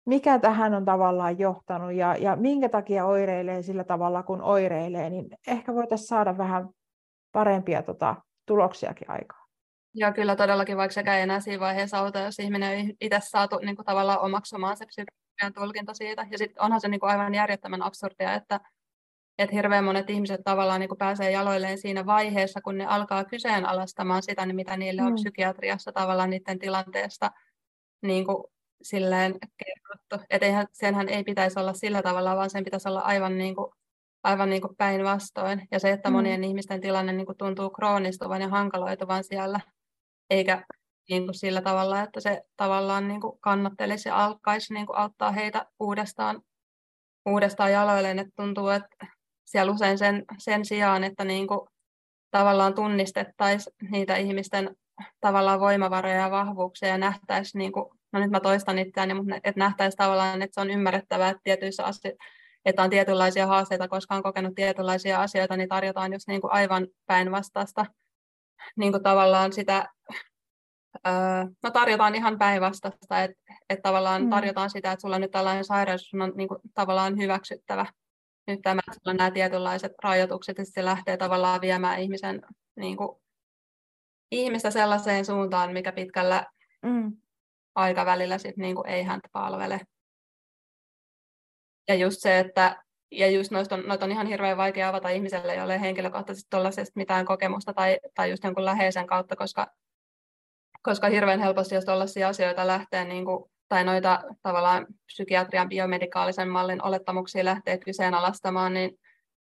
mikä tähän on tavallaan johtanut ja, ja minkä takia oireilee sillä tavalla, kun oireilee, niin ehkä voitaisiin saada vähän parempia tota, tuloksiakin aikaa. Joo, kyllä todellakin, vaikka sekä ei enää siinä vaiheessa auta, jos ihminen on itse saatu niin kuin, tavallaan omaksumaan se psykologian tulkinta siitä. Ja sitten onhan se niin kuin, aivan järjettömän absurdia, että, että hirveän monet ihmiset tavallaan niin kuin, pääsee jaloilleen siinä vaiheessa, kun ne alkaa kyseenalaistamaan sitä, niin mitä niille on mm. psykiatriassa tavallaan niiden tilanteesta niin kuin, silleen kerrottu. Että senhän ei pitäisi olla sillä tavalla, vaan sen pitäisi olla aivan niin kuin, aivan niin päinvastoin. Ja se, että mm. monien ihmisten tilanne niin kuin tuntuu kroonistuvan ja hankaloituvan siellä, eikä niin kuin sillä tavalla, että se tavallaan niin kuin kannattelisi ja alkaisi niin kuin auttaa heitä uudestaan, uudestaan jaloilleen. Että tuntuu, että siellä usein sen, sen sijaan, että niin kuin tavallaan tunnistettaisiin niitä ihmisten tavallaan voimavaroja ja vahvuuksia ja nähtäisiin, niin kuin, no nyt mä toistan itseäni, mutta että nähtäisiin tavallaan, että se on ymmärrettävää, että tietyissä asioissa että on tietynlaisia haasteita, koska on kokenut tietynlaisia asioita, niin tarjotaan just niin kuin aivan päinvastaista niin kuin tavallaan sitä, no tarjotaan ihan päinvastaista, että, että tavallaan mm. tarjotaan sitä, että sulla on nyt tällainen sairaus, sun on niin kuin, tavallaan hyväksyttävä nyt tämä, että sulla on nämä tietynlaiset rajoitukset, että se lähtee tavallaan viemään ihmisen, niin kuin, ihmistä sellaiseen suuntaan, mikä pitkällä mm. aikavälillä sit, niin kuin, ei häntä palvele. Ja just se, että ja just noista on, noita on ihan hirveän vaikea avata ihmiselle, jolle ei henkilökohtaisesti tuollaisesta mitään kokemusta tai, tai just jonkun läheisen kautta, koska, koska hirveän helposti, jos tuollaisia asioita lähtee, niin kuin, tai noita tavallaan psykiatrian biomedikaalisen mallin olettamuksia lähtee kyseenalaistamaan, niin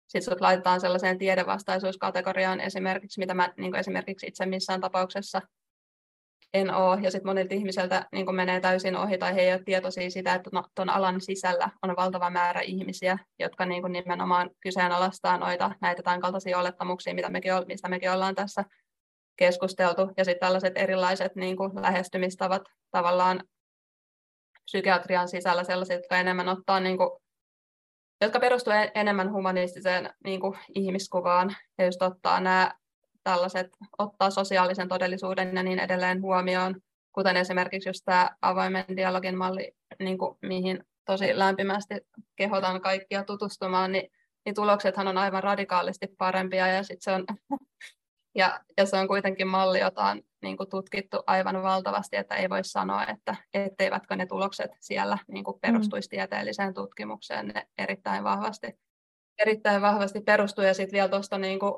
sitten sut laitetaan sellaiseen tiedevastaisuuskategoriaan esimerkiksi, mitä mä niin esimerkiksi itse missään tapauksessa en ole. Ja sitten monilta ihmisiltä niin menee täysin ohi tai he ei ole tietoisia sitä, että tuon no, alan sisällä on valtava määrä ihmisiä, jotka niin kuin nimenomaan kyseenalaistaa noita, näitä tämän kaltaisia olettamuksia, mitä mekin, mistä mekin ollaan tässä keskusteltu. Ja sitten tällaiset erilaiset niin kuin lähestymistavat tavallaan psykiatrian sisällä sellaiset, jotka enemmän ottaa niin kuin, jotka perustuvat enemmän humanistiseen niin kuin, ihmiskuvaan ja just ottaa nämä tällaiset ottaa sosiaalisen todellisuuden ja niin edelleen huomioon, kuten esimerkiksi just tämä avoimen dialogin malli, niin kuin, mihin tosi lämpimästi kehotan kaikkia tutustumaan, niin, niin tuloksethan on aivan radikaalisti parempia ja sit se on ja, ja se on kuitenkin malli, jota on niin kuin tutkittu aivan valtavasti, että ei voi sanoa, että etteivätkö ne tulokset siellä niin kuin perustuisi tieteelliseen tutkimukseen, ne erittäin vahvasti, erittäin vahvasti perustuu. Ja sitten vielä tuosta niin kuin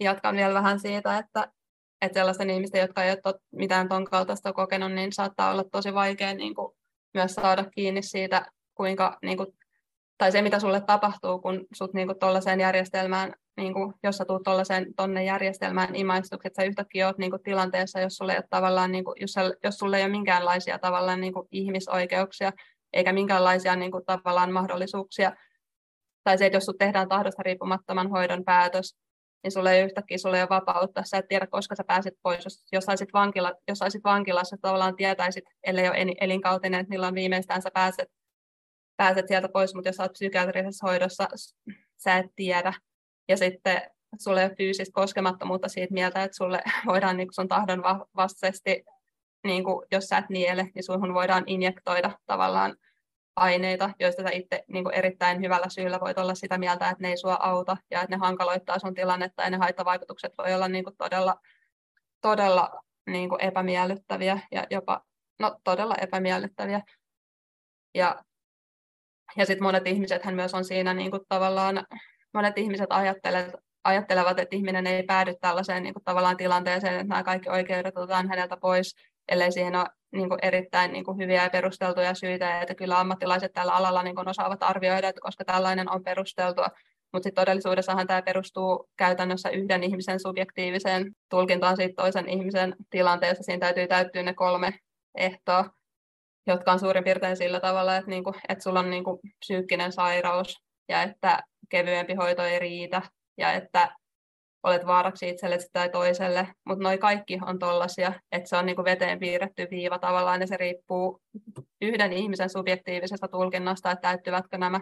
jatkan vielä vähän siitä, että, että sellaisten ihmisten, jotka ei ole mitään ton kaltaista kokenut, niin saattaa olla tosi vaikea niin kuin, myös saada kiinni siitä, kuinka, niin kuin, tai se mitä sulle tapahtuu, kun sut niin kuin, tuollaiseen järjestelmään, niin kuin, jos sä tulet tuollaiseen tonne järjestelmään imaistuksi, että sä yhtäkkiä oot niin kuin, tilanteessa, jos sulle ei ole tavallaan, niin kuin, jos, sä, jos sulle ei ole minkäänlaisia tavallaan niin kuin, ihmisoikeuksia, eikä minkäänlaisia niin kuin, tavallaan mahdollisuuksia, tai se, että jos sut tehdään tahdosta riippumattoman hoidon päätös, niin sulle ei yhtäkkiä sulle ei ole vapautta, sä et tiedä, koska sä pääsit pois. Jos, jos, saisit, vankila, jos saisit vankilassa, tavallaan tietäisit, ellei ole elinkautinen, että milloin viimeistään sä pääset, pääset sieltä pois, mutta jos sä oot psykiatrisessa hoidossa, sä et tiedä. Ja sitten sulle ei ole fyysistä koskemattomuutta siitä mieltä, että sulle voidaan niin sun tahdon vastaisesti, niin kuin, jos sä et niele, niin sun voidaan injektoida tavallaan aineita, joista sä itse niin erittäin hyvällä syyllä voit olla sitä mieltä, että ne ei sua auta ja että ne hankaloittaa sun tilannetta ja ne haittavaikutukset voi olla niin todella, todella niin epämiellyttäviä ja jopa no, todella epämiellyttäviä. Ja, ja sitten monet ihmiset myös on siinä niin tavallaan, monet ihmiset ajattelevat, ajattelevat, että ihminen ei päädy tällaiseen niin kuin tavallaan tilanteeseen, että nämä kaikki oikeudet otetaan häneltä pois, ellei siihen ole niin kuin erittäin niin kuin hyviä ja perusteltuja syitä, että kyllä ammattilaiset tällä alalla niin kuin osaavat arvioida, että koska tällainen on perusteltua, mutta todellisuudessahan tämä perustuu käytännössä yhden ihmisen subjektiiviseen tulkintaan siitä toisen ihmisen tilanteessa. Siinä täytyy täyttyä ne kolme ehtoa, jotka on suurin piirtein sillä tavalla, että, niinku, että sulla on niinku psyykkinen sairaus ja että kevyempi hoito ei riitä ja että olet vaaraksi itselle tai toiselle, mutta noi kaikki on tollaisia, että se on niin kuin veteen piirretty viiva tavallaan ja se riippuu yhden ihmisen subjektiivisesta tulkinnasta, että täyttyvätkö nämä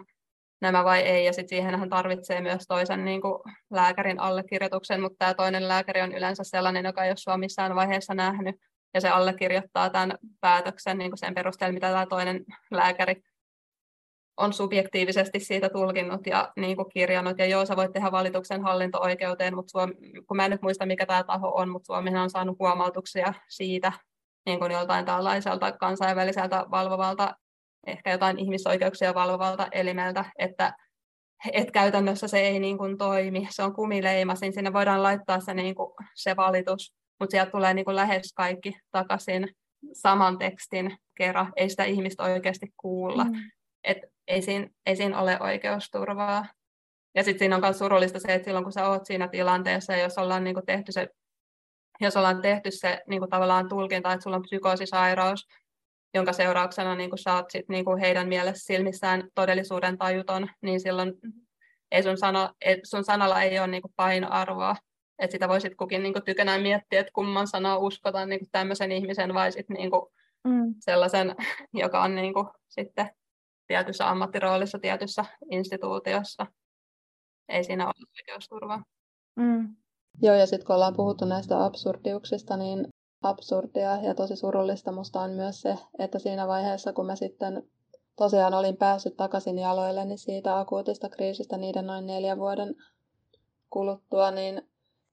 nämä vai ei. Ja sitten siihen hän tarvitsee myös toisen niin kuin lääkärin allekirjoituksen, mutta tämä toinen lääkäri on yleensä sellainen, joka ei ole sua missään vaiheessa nähnyt, ja se allekirjoittaa tämän päätöksen niin kuin sen perusteella, mitä tämä toinen lääkäri on subjektiivisesti siitä tulkinnut ja niin kuin kirjannut. Ja joo, sä voit tehdä valituksen hallinto-oikeuteen, mutta Suomi, kun mä en nyt muista, mikä tämä taho on, mutta Suomihan on saanut huomautuksia siitä niin kuin joltain tällaiselta kansainväliseltä valvovalta, ehkä jotain ihmisoikeuksia valvovalta elimeltä, että et käytännössä se ei niin kuin toimi, se on kumileimas, niin sinne voidaan laittaa se, niin kuin, se valitus, mutta sieltä tulee niin kuin lähes kaikki takaisin saman tekstin kerran, ei sitä ihmistä oikeasti kuulla. Mm. Et ei, siinä, ei siinä ole oikeusturvaa. Ja sitten siinä on myös surullista se, että silloin kun sä oot siinä tilanteessa, ja jos ollaan niin kuin tehty se, jos ollaan tehty se niin kuin tavallaan tulkinta, että sulla on psykoosisairaus, jonka seurauksena niin kuin sä oot sit, niin kuin heidän mielessä silmissään todellisuuden tajuton, niin silloin ei sun, sano, ei, sun sanalla ei ole niin kuin painoarvoa. Että sitä voisit kukin niin kuin tykönään miettiä, että kumman sanaa uskotaan niin kuin tämmöisen ihmisen vai sit, niin kuin mm. sellaisen, joka on niin kuin, sitten tietyssä ammattiroolissa tietyssä instituutiossa. Ei siinä ole oikeusturvaa. Mm. Joo, ja sitten kun ollaan puhuttu näistä absurdiuksista, niin absurdia ja tosi surullista musta on myös se, että siinä vaiheessa, kun mä sitten tosiaan olin päässyt takaisin jaloille, niin siitä akuutista kriisistä niiden noin neljän vuoden kuluttua, niin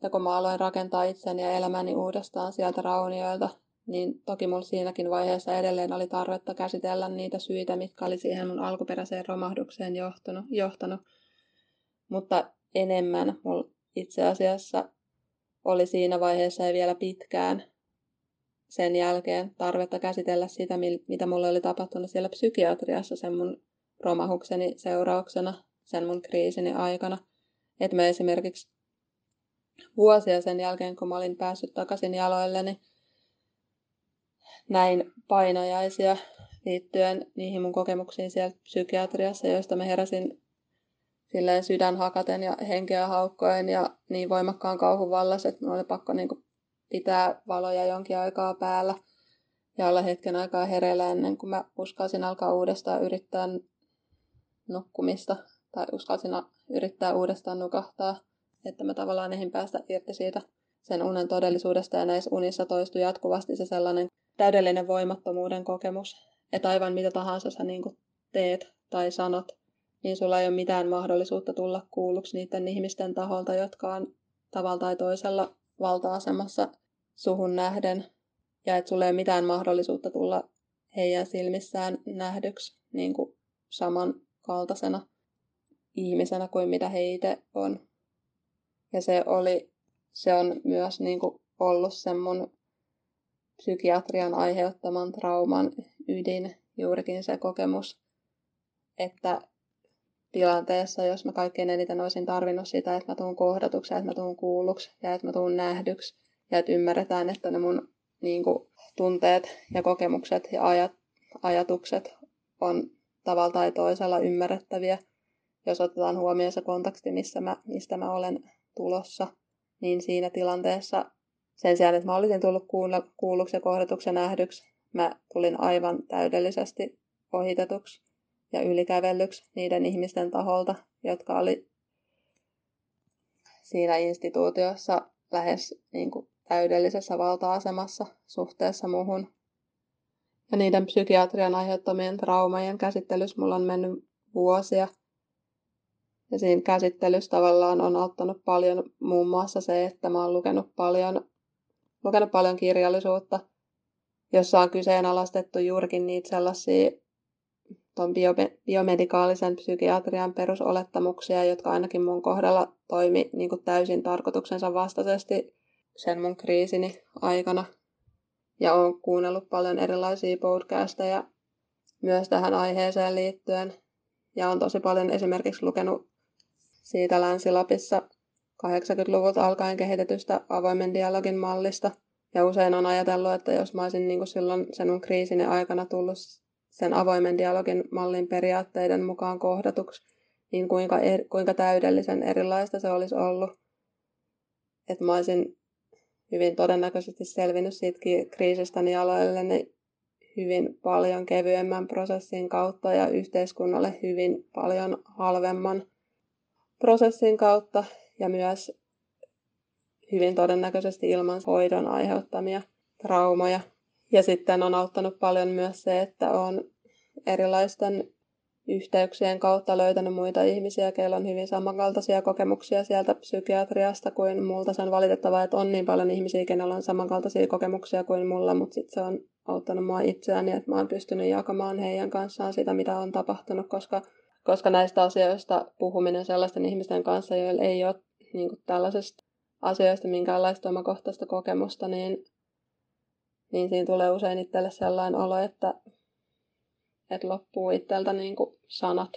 ja kun mä aloin rakentaa itseni ja elämäni uudestaan sieltä raunioilta, niin toki mulla siinäkin vaiheessa edelleen oli tarvetta käsitellä niitä syitä, mitkä oli siihen mun alkuperäiseen romahdukseen johtanut. johtanut. Mutta enemmän mulla itse asiassa oli siinä vaiheessa ja vielä pitkään sen jälkeen tarvetta käsitellä sitä, mitä mulle oli tapahtunut siellä psykiatriassa sen mun romahukseni seurauksena, sen mun kriisini aikana. Että mä esimerkiksi vuosia sen jälkeen, kun mä olin päässyt takaisin jaloilleni, näin painajaisia liittyen niihin mun kokemuksiin siellä psykiatriassa, joista mä heräsin silleen sydän hakaten ja henkeä haukkoen ja niin voimakkaan kauhun vallassa, että mulla oli pakko niin pitää valoja jonkin aikaa päällä ja olla hetken aikaa hereillä ennen kuin mä uskalsin alkaa uudestaan yrittää nukkumista tai uskalsin yrittää uudestaan nukahtaa, että mä tavallaan eihin päästä irti siitä sen unen todellisuudesta ja näissä unissa toistui jatkuvasti se sellainen täydellinen voimattomuuden kokemus, että aivan mitä tahansa sä niin teet tai sanot, niin sulla ei ole mitään mahdollisuutta tulla kuulluksi niiden ihmisten taholta, jotka on tavalla tai toisella valta-asemassa suhun nähden, ja että sulla ei ole mitään mahdollisuutta tulla heidän silmissään nähdyksi niin kuin samankaltaisena ihmisenä kuin mitä he itse on. Ja se, oli, se on myös niin kuin ollut sen mun psykiatrian aiheuttaman trauman ydin, juurikin se kokemus, että tilanteessa, jos mä kaikkein eniten olisin tarvinnut sitä, että mä tuun kohdatuksi, että mä tuun kuulluksi ja että mä tuun nähdyksi ja että ymmärretään, että ne mun niin kuin, tunteet ja kokemukset ja ajat, ajatukset on tavalla tai toisella ymmärrettäviä, jos otetaan huomioon se konteksti, missä mä, mistä mä olen tulossa, niin siinä tilanteessa sen sijaan, että mä olisin tullut kuulluksi ja kohdatuksi ja nähdyksi, mä tulin aivan täydellisesti ohitetuksi ja ylikävellyksi niiden ihmisten taholta, jotka oli siinä instituutiossa lähes niin kuin täydellisessä valta-asemassa suhteessa muuhun. Ja niiden psykiatrian aiheuttamien traumajen käsittelyssä mulla on mennyt vuosia. Ja siinä käsittelyssä tavallaan on auttanut paljon muun muassa se, että mä oon lukenut paljon lukenut paljon kirjallisuutta, jossa on kyseenalaistettu juurikin niitä sellaisia tuon biomedikaalisen psykiatrian perusolettamuksia, jotka ainakin mun kohdalla toimi niin kuin täysin tarkoituksensa vastaisesti sen mun kriisini aikana. Ja olen kuunnellut paljon erilaisia podcasteja myös tähän aiheeseen liittyen. Ja on tosi paljon esimerkiksi lukenut siitä Länsi-Lapissa 80-luvulta alkaen kehitetystä avoimen dialogin mallista. Ja usein on ajatellut, että jos mä olisin niin kuin silloin sen mun kriisini aikana tullut sen avoimen dialogin mallin periaatteiden mukaan kohdatuksi, niin kuinka, er, kuinka täydellisen erilaista se olisi ollut. Että mä olisin hyvin todennäköisesti selvinnyt siitä kriisistä aloilleni hyvin paljon kevyemmän prosessin kautta ja yhteiskunnalle hyvin paljon halvemman prosessin kautta ja myös hyvin todennäköisesti ilman hoidon aiheuttamia traumoja. Ja sitten on auttanut paljon myös se, että on erilaisten yhteyksien kautta löytänyt muita ihmisiä, keillä on hyvin samankaltaisia kokemuksia sieltä psykiatriasta kuin multa. Se on valitettavaa, että on niin paljon ihmisiä, kenellä on samankaltaisia kokemuksia kuin mulla, mutta sitten se on auttanut mua itseäni, että mä oon pystynyt jakamaan heidän kanssaan sitä, mitä on tapahtunut, koska, koska näistä asioista puhuminen sellaisten ihmisten kanssa, joilla ei ole niin kuin tällaisesta asioista minkäänlaista omakohtaista kokemusta, niin, niin siinä tulee usein itselle sellainen olo, että, että loppuu itseltä niin kuin sanat.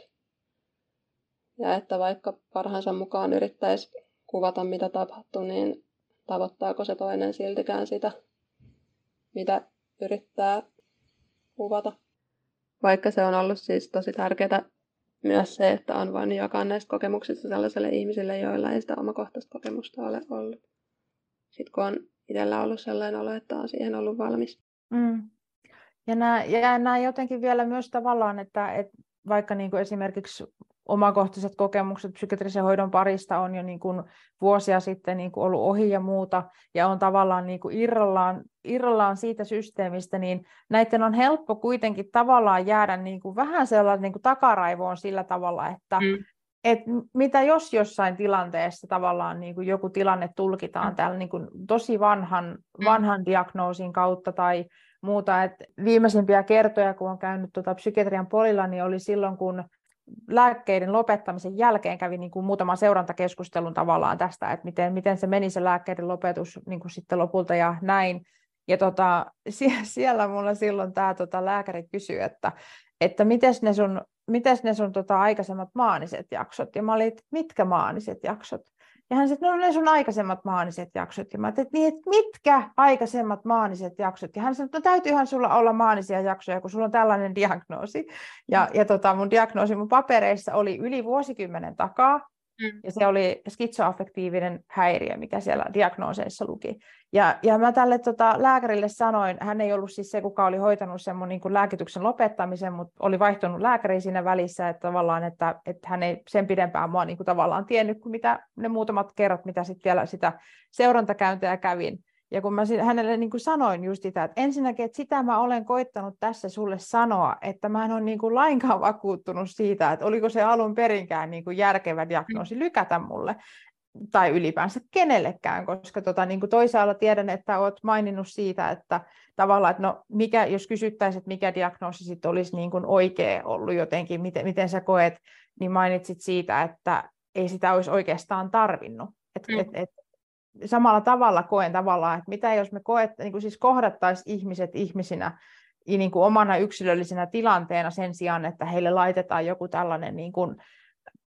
Ja että vaikka parhaansa mukaan yrittäisi kuvata, mitä tapahtuu, niin tavoittaako se toinen siltikään sitä, mitä yrittää kuvata. Vaikka se on ollut siis tosi tärkeää myös se, että on voinut jakaa näistä kokemuksista sellaiselle ihmisille, joilla ei sitä omakohtaista kokemusta ole ollut. Sitten kun on itsellä ollut sellainen olo, että on siihen ollut valmis. Mm. Ja nämä, ja nämä jotenkin vielä myös tavallaan, että, että vaikka niin kuin esimerkiksi omakohtaiset kokemukset psykiatrisen hoidon parista on jo niin kuin vuosia sitten niin kuin ollut ohi ja muuta, ja on tavallaan niin kuin irrallaan, irrallaan siitä systeemistä, niin näiden on helppo kuitenkin tavallaan jäädä niin kuin vähän sellainen niin kuin takaraivoon sillä tavalla, että mm. et mitä jos jossain tilanteessa tavallaan niin kuin joku tilanne tulkitaan mm. täällä niin kuin tosi vanhan, mm. vanhan diagnoosin kautta tai muuta. Et viimeisimpiä kertoja, kun on käynyt tuota psykiatrian polilla, niin oli silloin, kun lääkkeiden lopettamisen jälkeen kävi niin kuin muutaman seurantakeskustelun tavallaan tästä, että miten, miten se meni se lääkkeiden lopetus niin kuin sitten lopulta ja näin. Ja tota, siellä mulla silloin tämä tota, lääkäri kysyi, että, että miten ne sun, mites ne sun tota, aikaisemmat maaniset jaksot? Ja mä olin, mitkä maaniset jaksot? Ja hän sanoi, no ne sun aikaisemmat maaniset jaksot. Ja mä ajattelin, että, niin, että mitkä aikaisemmat maaniset jaksot? Ja hän sanoi, että no täytyyhän sulla olla maanisia jaksoja, kun sulla on tällainen diagnoosi. Ja, ja tota, mun diagnoosi mun papereissa oli yli vuosikymmenen takaa. Mm. Ja se oli skitsoaffektiivinen häiriö, mikä siellä diagnooseissa luki. Ja, ja mä tälle tota, lääkärille sanoin, hän ei ollut siis se, kuka oli hoitanut sen mun niin kuin lääkityksen lopettamisen, mutta oli vaihtunut lääkäri siinä välissä, että tavallaan, että, että hän ei sen pidempään mua niin kuin tavallaan tiennyt kuin mitä ne muutamat kerrat, mitä sitten vielä sitä seurantakäyntiä kävin. Ja kun mä hänelle niin kuin sanoin just sitä, että ensinnäkin, että sitä mä olen koittanut tässä sulle sanoa, että mä en ole niin kuin lainkaan vakuuttunut siitä, että oliko se alun perinkään niin kuin järkevä diagnoosi lykätä mulle tai ylipäänsä kenellekään, koska tota, niin kuin toisaalla tiedän, että olet maininnut siitä, että tavallaan, että no, mikä, jos kysyttäisiin, että mikä diagnoosi sitten olisi niin kuin oikea ollut jotenkin, miten, miten sä koet, niin mainitsit siitä, että ei sitä olisi oikeastaan tarvinnut. Et, mm. et, et, samalla tavalla koen tavallaan, että mitä jos me koet, niin kuin siis kohdattaisiin ihmiset ihmisinä niin kuin omana yksilöllisenä tilanteena sen sijaan, että heille laitetaan joku tällainen niin kuin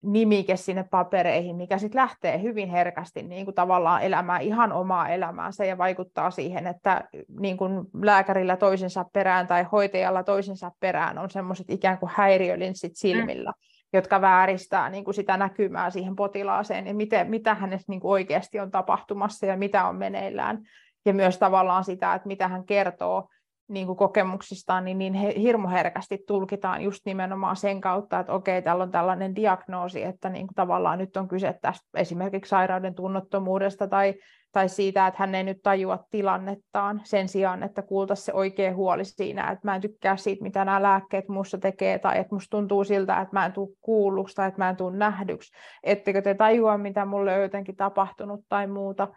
nimike sinne papereihin, mikä sitten lähtee hyvin herkästi niin kuin tavallaan elämään ihan omaa elämäänsä ja vaikuttaa siihen, että niin kuin lääkärillä toisensa perään tai hoitajalla toisensa perään on semmoiset ikään kuin häiriölinssit silmillä. Mm jotka vääristää niin kuin sitä näkymää siihen potilaaseen, niin miten, mitä hänessä niin kuin oikeasti on tapahtumassa ja mitä on meneillään. Ja myös tavallaan sitä, että mitä hän kertoo niin kuin kokemuksistaan, niin, niin hirmu herkästi tulkitaan just nimenomaan sen kautta, että okei, täällä on tällainen diagnoosi, että niin kuin tavallaan nyt on kyse tästä esimerkiksi sairauden tunnottomuudesta tai tai siitä, että hän ei nyt tajua tilannettaan sen sijaan, että kuultaisiin se oikea huoli siinä, että mä en tykkää siitä, mitä nämä lääkkeet muussa tekee, tai että musta tuntuu siltä, että mä en tule kuulluksi tai että mä en tule nähdyksi, ettekö te tajua, mitä mulle on jotenkin tapahtunut tai muuta,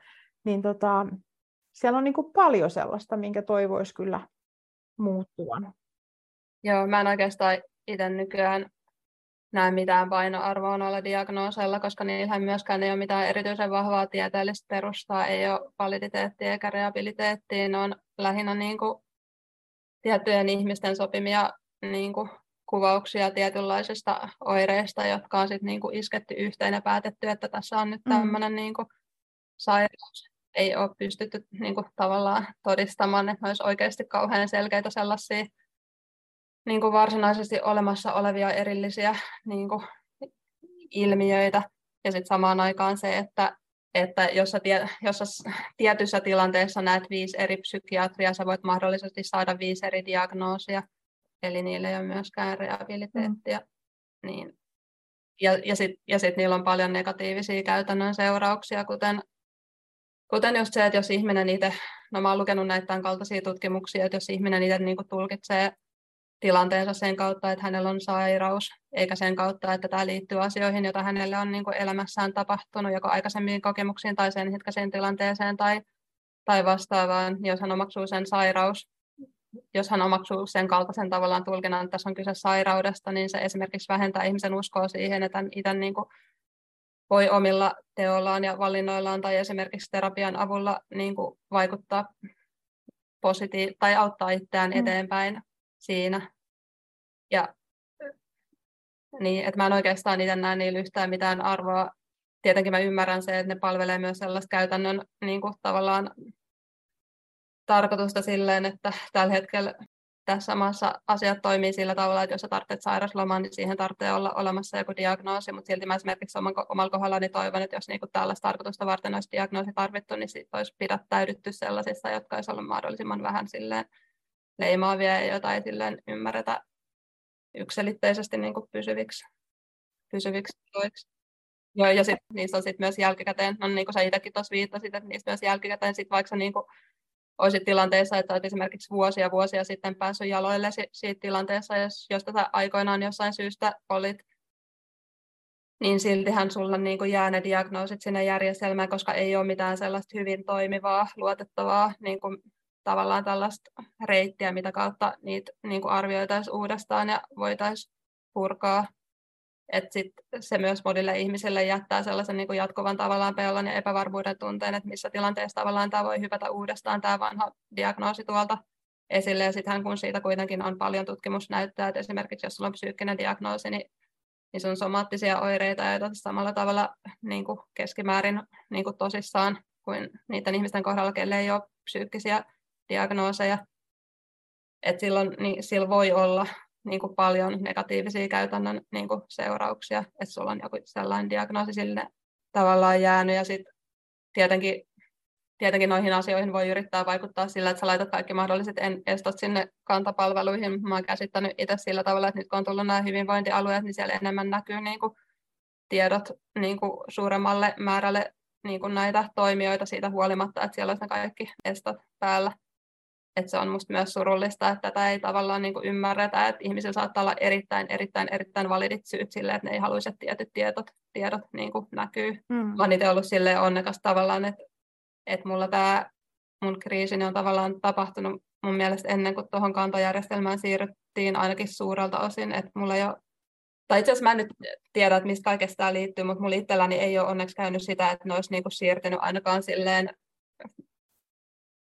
niin tota, siellä on niin kuin paljon sellaista, minkä toivoisi kyllä muuttuvan. Joo, mä en oikeastaan itse nykyään näe mitään painoarvoa noilla diagnooseilla, koska niillähän myöskään ei ole mitään erityisen vahvaa tieteellistä perustaa, ei ole validiteettia eikä reabiliteettia, ne on lähinnä niin kuin tiettyjen ihmisten sopimia niin kuin kuvauksia tietynlaisista oireista, jotka on sitten niin kuin isketty yhteen ja päätetty, että tässä on nyt tämmöinen mm. niin kuin sairaus. Ei ole pystytty niin kuin tavallaan todistamaan, että ne olisi oikeasti kauhean selkeitä sellaisia niin kuin varsinaisesti olemassa olevia erillisiä niin kuin ilmiöitä. Ja sitten samaan aikaan se, että että jos sä, tie, jos sä tietyssä tilanteessa näet viisi eri psykiatria, sä voit mahdollisesti saada viisi eri diagnoosia, eli niillä ei ole myöskään rehabiliteettia. Mm. Niin, ja ja sitten ja sit niillä on paljon negatiivisia käytännön seurauksia, kuten, kuten just se, että jos ihminen itse, no mä oon lukenut näitä tämän kaltaisia tutkimuksia, että jos ihminen itse niin tulkitsee tilanteensa sen kautta, että hänellä on sairaus, eikä sen kautta, että tämä liittyy asioihin, joita hänelle on niin elämässään tapahtunut, joko aikaisemmin kokemuksiin tai sen hetkäiseen tilanteeseen tai, tai vastaavaan, jos hän omaksuu sen sairaus, jos hän omaksuu sen kaltaisen tavallaan tulkinnan, että tässä on kyse sairaudesta, niin se esimerkiksi vähentää ihmisen uskoa siihen, että itse niin kuin voi omilla teollaan ja valinnoillaan tai esimerkiksi terapian avulla niin kuin vaikuttaa positiiv- tai auttaa itseään mm. eteenpäin siinä. Ja niin, että mä en oikeastaan itse näe niillä yhtään mitään arvoa. Tietenkin mä ymmärrän se, että ne palvelee myös sellaista käytännön niin kuin tavallaan tarkoitusta silleen, että tällä hetkellä tässä maassa asiat toimii sillä tavalla, että jos sä tarvitset sairauslomaa, niin siihen tarvitsee olla olemassa joku diagnoosi, mutta silti mä esimerkiksi omalla kohdallani toivon, että jos niinku tällaista tarkoitusta varten olisi diagnoosi tarvittu, niin sit olisi pidättäydytty sellaisissa, jotka olisi ollut mahdollisimman vähän silleen leimaavia ja joita ei silleen ymmärretä yksilitteisesti niin kuin pysyviksi, pysyviksi toiksi. Ja, ja sitten niissä on sitten myös jälkikäteen, no niin kuin sä itsekin tuossa viittasit, että niissä myös jälkikäteen sit vaikka niin kuin olisit tilanteessa, että olet esimerkiksi vuosia vuosia sitten päässyt jaloille siitä tilanteessa, jos, josta sä aikoinaan jossain syystä olit, niin siltihän sulla niin kuin jää ne diagnoosit sinne järjestelmään, koska ei ole mitään sellaista hyvin toimivaa, luotettavaa niin kuin tavallaan tällaista reittiä, mitä kautta niitä niin kuin arvioitaisiin uudestaan ja voitaisiin purkaa. Et sit se myös monille ihmisille jättää sellaisen niin kuin jatkuvan tavallaan pelon ja epävarmuuden tunteen, että missä tilanteessa tavallaan tämä voi hypätä uudestaan tämä vanha diagnoosi tuolta esille. Ja sittenhän kun siitä kuitenkin on paljon tutkimusnäyttöä, että esimerkiksi jos sulla on psyykkinen diagnoosi, niin, niin se on somaattisia oireita, ja samalla tavalla niin kuin keskimäärin niin kuin tosissaan kuin niiden ihmisten kohdalla, kelle ei ole psyykkisiä diagnooseja. Et silloin, niin, sillä voi olla niin kuin paljon negatiivisia käytännön niin kuin seurauksia, että sulla on joku sellainen diagnoosi sille tavallaan jäänyt ja sitten tietenkin, tietenkin noihin asioihin voi yrittää vaikuttaa sillä, että sä laitat kaikki mahdolliset estot sinne kantapalveluihin. Mä oon käsittänyt itse sillä tavalla, että nyt kun on tullut nämä hyvinvointialueet, niin siellä enemmän näkyy niin kuin tiedot niin kuin suuremmalle määrälle niin kuin näitä toimijoita siitä huolimatta, että siellä on ne kaikki estot päällä että se on musta myös surullista, että tätä ei tavallaan niin kuin ymmärretä, että ihmisillä saattaa olla erittäin, erittäin, erittäin validit syyt sille, että ne ei haluaisi, että tietyt tiedot, tiedot niin kuin näkyy. Mm. Mä oon itse ollut silleen onnekas tavallaan, että, että mulla tämä mun kriisini on tavallaan tapahtunut mun mielestä ennen kuin tuohon kantojärjestelmään siirryttiin ainakin suurelta osin, että mulla ei ole tai itse asiassa mä en nyt tiedä, että mistä kaikesta tämä liittyy, mutta mulla itselläni ei ole onneksi käynyt sitä, että ne olisi niin kuin siirtynyt ainakaan silleen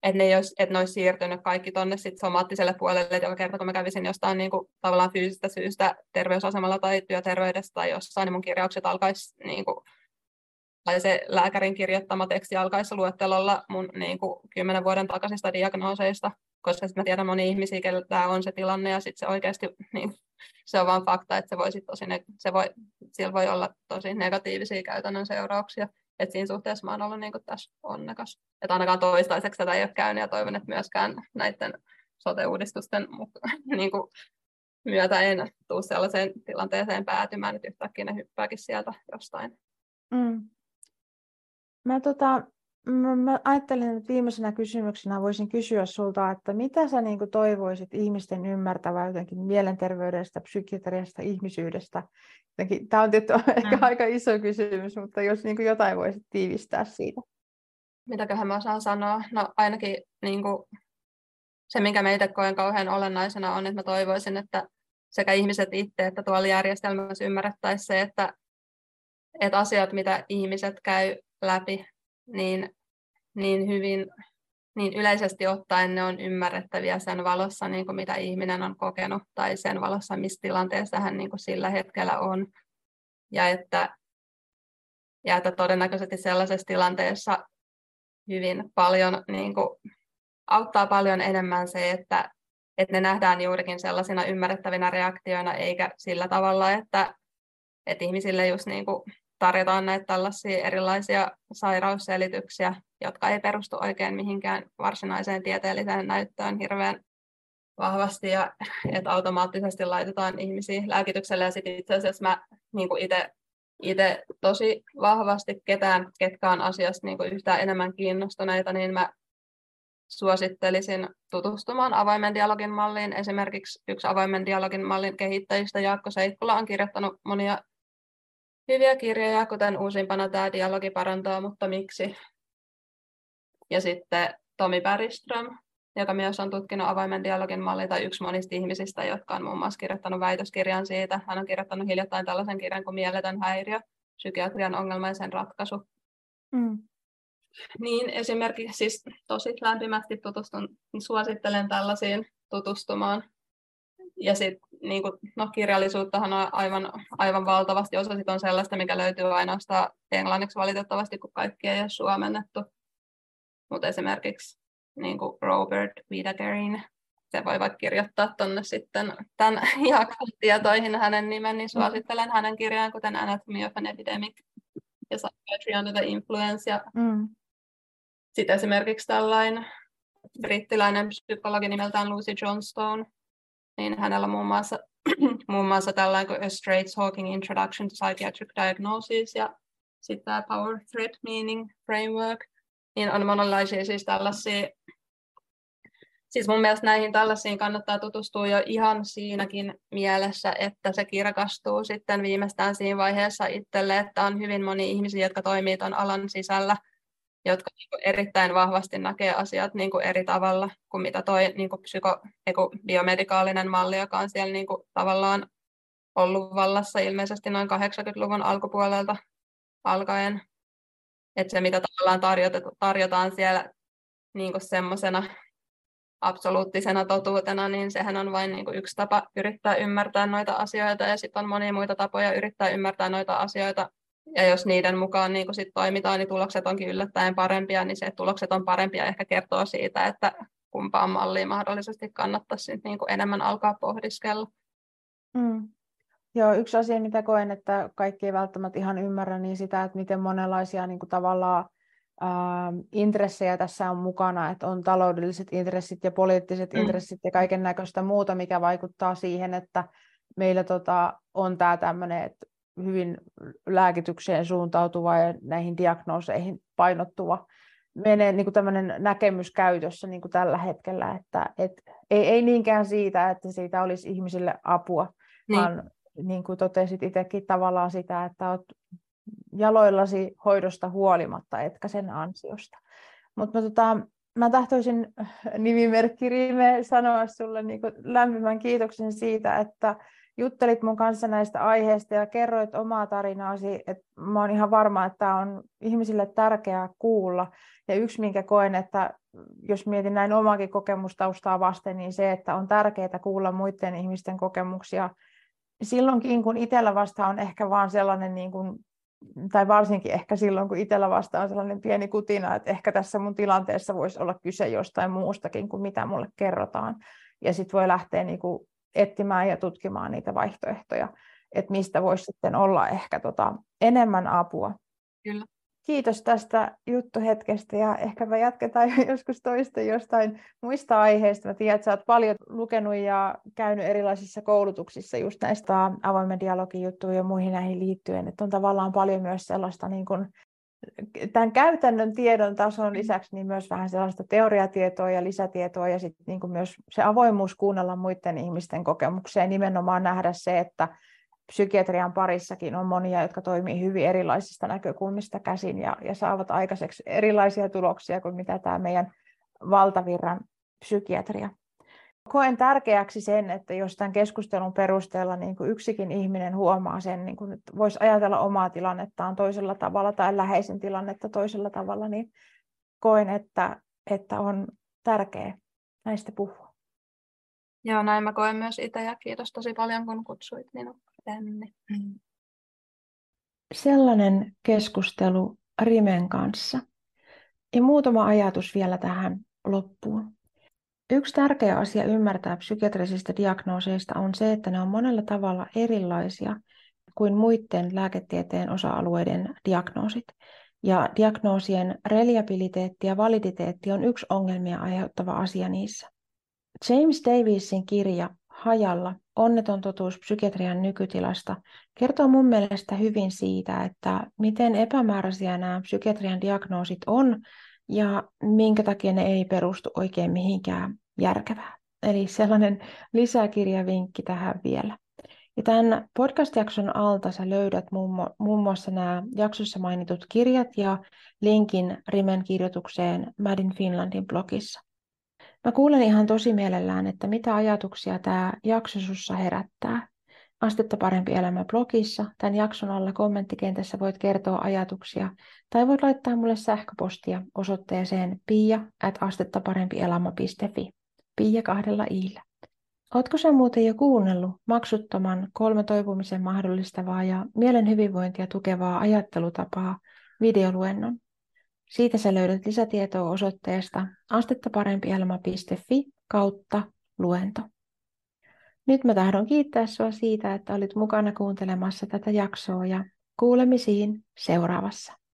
että ne, olisi, että ne olisi siirtynyt kaikki tuonne somaattiselle puolelle, että joka kerta kun mä kävisin jostain niin kuin, tavallaan fyysistä syystä terveysasemalla tai työterveydestä tai jossain, niin mun kirjaukset alkaisi, niin kuin, tai se lääkärin kirjoittama teksti alkaisi luettelolla mun niin kuin, kymmenen vuoden takaisista diagnooseista, koska sitten mä tiedän moni ihmisiä, kenellä tämä on se tilanne, ja sitten se oikeasti, niin, se on vain fakta, että se voi, sit tosi, se voi, sillä voi olla tosi negatiivisia käytännön seurauksia. Et siinä suhteessa mä oon ollut niin tässä onnekas. Että ainakaan toistaiseksi tätä ei ole käynyt ja toivon, että myöskään näiden sote-uudistusten niin kuin, myötä en tule sellaiseen tilanteeseen päätymään, että yhtäkkiä ne hyppääkin sieltä jostain. Mm. Mä, tota, mä, mä ajattelin, että viimeisenä kysymyksenä voisin kysyä sulta, että mitä sä niin kuin toivoisit ihmisten ymmärtävää jotenkin mielenterveydestä, psykiatriasta, ihmisyydestä Tämä on tietty mm. ehkä aika iso kysymys, mutta jos niin kuin jotain voisit tiivistää siitä. Mitäköhän mä osaan sanoa? No ainakin niin kuin, se, minkä meitä koen kauhean olennaisena on, että mä toivoisin, että sekä ihmiset itse että tuolla järjestelmässä ymmärrettäisiin se, että, että asiat, mitä ihmiset käy läpi, niin, niin hyvin niin yleisesti ottaen ne on ymmärrettäviä sen valossa, niin kuin mitä ihminen on kokenut, tai sen valossa, missä tilanteessa hän niin kuin sillä hetkellä on. Ja että, ja että todennäköisesti sellaisessa tilanteessa hyvin paljon niin kuin, auttaa paljon enemmän se, että, että ne nähdään juurikin sellaisina ymmärrettävinä reaktioina, eikä sillä tavalla, että, että ihmisille just niin kuin tarjotaan näitä tällaisia erilaisia sairausselityksiä, jotka ei perustu oikein mihinkään varsinaiseen tieteelliseen näyttöön hirveän vahvasti ja että automaattisesti laitetaan ihmisiä lääkitykselle ja sitten itse asiassa mä niin itse itse tosi vahvasti ketään, ketkä on asiasta niin yhtään enemmän kiinnostuneita, niin mä suosittelisin tutustumaan avoimen dialogin malliin. Esimerkiksi yksi avoimen dialogin mallin kehittäjistä Jaakko Seikkula on kirjoittanut monia hyviä kirjoja, kuten uusimpana tämä dialogi parantaa, mutta miksi? Ja sitten Tomi Bergström, joka myös on tutkinut avoimen dialogin mallia, tai yksi monista ihmisistä, jotka on muun muassa kirjoittanut väitöskirjan siitä. Hän on kirjoittanut hiljattain tällaisen kirjan kuin Mieletön häiriö, psykiatrian ongelma ja sen ratkaisu. Mm. Niin esimerkiksi siis tosi lämpimästi tutustun, niin suosittelen tällaisiin tutustumaan. Ja sitten niin kuin, no, kirjallisuuttahan on aivan, aivan valtavasti. Osa sit on sellaista, mikä löytyy ainoastaan englanniksi valitettavasti, kun kaikki ei ole suomennettu. Mutta esimerkiksi niin kuin Robert Widagerin, se voi vaikka kirjoittaa tuonne sitten tämän jakson tietoihin hänen nimen, niin suosittelen hänen kirjaan, kuten Anatomy of an Epidemic ja Psychiatry Under the Influence. Ja mm. Sitten esimerkiksi tällainen brittiläinen psykologi nimeltään Lucy Johnstone, niin hänellä on muun muassa, muun muassa tällainen kuin A Straight Talking Introduction to Psychiatric Diagnosis ja sitten tämä Power Threat Meaning Framework, niin on monenlaisia siis tällaisia Siis mun mielestä näihin tällaisiin kannattaa tutustua jo ihan siinäkin mielessä, että se kirkastuu sitten viimeistään siinä vaiheessa itselle, että on hyvin moni ihmisiä, jotka toimii tuon alan sisällä, jotka niin erittäin vahvasti näkee asiat niin kuin eri tavalla kuin mitä toi niin kuin psyko, biomedikaalinen malli, joka on siellä niin kuin tavallaan ollut vallassa ilmeisesti noin 80-luvun alkupuolelta alkaen. Että se, mitä tavallaan tarjotaan siellä niin semmoisena absoluuttisena totuutena, niin sehän on vain niin yksi tapa yrittää ymmärtää noita asioita ja sitten on monia muita tapoja yrittää ymmärtää noita asioita. Ja jos niiden mukaan niin sit toimitaan, niin tulokset onkin yllättäen parempia, niin se, että tulokset on parempia, ehkä kertoo siitä, että kumpaan malliin mahdollisesti kannattaisi niin enemmän alkaa pohdiskella. Mm. Joo, yksi asia, mitä koen, että kaikki ei välttämättä ihan ymmärrä, niin sitä, että miten monenlaisia niin kuin tavallaan Ähm, intressejä tässä on mukana, että on taloudelliset intressit ja poliittiset mm. intressit ja kaiken näköistä muuta, mikä vaikuttaa siihen, että meillä tota, on tämä tämmöinen että hyvin lääkitykseen suuntautuva ja näihin diagnooseihin painottuva menee niin tämmöinen näkemys käytössä niin kuin tällä hetkellä, että et, ei, ei niinkään siitä, että siitä olisi ihmisille apua, niin. vaan niin kuin totesit itsekin tavallaan sitä, että olet jaloillasi hoidosta huolimatta, etkä sen ansiosta. Mutta tota, mä tahtoisin nimimerkki Rime sanoa sulle niin lämpimän kiitoksen siitä, että juttelit mun kanssa näistä aiheista ja kerroit omaa tarinaasi, että mä oon ihan varma, että tämä on ihmisille tärkeää kuulla. Ja yksi, minkä koen, että jos mietin näin omaakin kokemustaustaa vasten, niin se, että on tärkeää kuulla muiden ihmisten kokemuksia silloinkin, kun itsellä vasta on ehkä vaan sellainen niin kuin tai varsinkin ehkä silloin, kun itsellä vasta on sellainen pieni kutina, että ehkä tässä mun tilanteessa voisi olla kyse jostain muustakin kuin mitä mulle kerrotaan. Ja sitten voi lähteä niinku etsimään ja tutkimaan niitä vaihtoehtoja, että mistä voisi sitten olla ehkä tota enemmän apua. Kyllä. Kiitos tästä juttuhetkestä ja ehkä me jatketaan joskus toista jostain muista aiheista. Mä tiedän, että sä oot paljon lukenut ja käynyt erilaisissa koulutuksissa just näistä avoimen dialogin juttuja ja muihin näihin liittyen. Että on tavallaan paljon myös sellaista niin kuin, tämän käytännön tiedon tason lisäksi niin myös vähän sellaista teoriatietoa ja lisätietoa ja sitten niin myös se avoimuus kuunnella muiden ihmisten kokemuksia ja nimenomaan nähdä se, että psykiatrian parissakin on monia, jotka toimii hyvin erilaisista näkökulmista käsin ja, ja saavat aikaiseksi erilaisia tuloksia kuin mitä tämä meidän valtavirran psykiatria. Koen tärkeäksi sen, että jos tämän keskustelun perusteella niin kuin yksikin ihminen huomaa sen, niin kuin, että voisi ajatella omaa tilannettaan toisella tavalla tai läheisen tilannetta toisella tavalla, niin koen, että, että on tärkeää näistä puhua. Joo, näin mä koen myös itse ja kiitos tosi paljon, kun kutsuit minut tänne. Mm. Sellainen keskustelu Rimen kanssa. Ja muutama ajatus vielä tähän loppuun. Yksi tärkeä asia ymmärtää psykiatrisista diagnooseista on se, että ne on monella tavalla erilaisia kuin muiden lääketieteen osa-alueiden diagnoosit. Ja diagnoosien reliabiliteetti ja validiteetti on yksi ongelmia aiheuttava asia niissä. James Davisin kirja Hajalla, onneton totuus psykiatrian nykytilasta, kertoo mun mielestä hyvin siitä, että miten epämääräisiä nämä psykiatrian diagnoosit on ja minkä takia ne ei perustu oikein mihinkään järkevää. Eli sellainen lisäkirjavinkki tähän vielä. Ja tämän podcast-jakson alta sä löydät muun muassa nämä jaksossa mainitut kirjat ja linkin Rimen kirjoitukseen Madin Finlandin blogissa. Mä kuulen ihan tosi mielellään, että mitä ajatuksia tämä jakso sussa herättää. Astetta parempi elämä blogissa. Tämän jakson alla kommenttikentässä voit kertoa ajatuksia tai voit laittaa mulle sähköpostia osoitteeseen pia. Pia kahdella iillä. Oletko sä muuten jo kuunnellut maksuttoman kolme toipumisen mahdollistavaa ja mielen hyvinvointia tukevaa ajattelutapaa videoluennon? Siitä sä löydät lisätietoa osoitteesta astettaparempielämä.fi kautta luento. Nyt mä tahdon kiittää sinua siitä, että olit mukana kuuntelemassa tätä jaksoa ja kuulemisiin seuraavassa.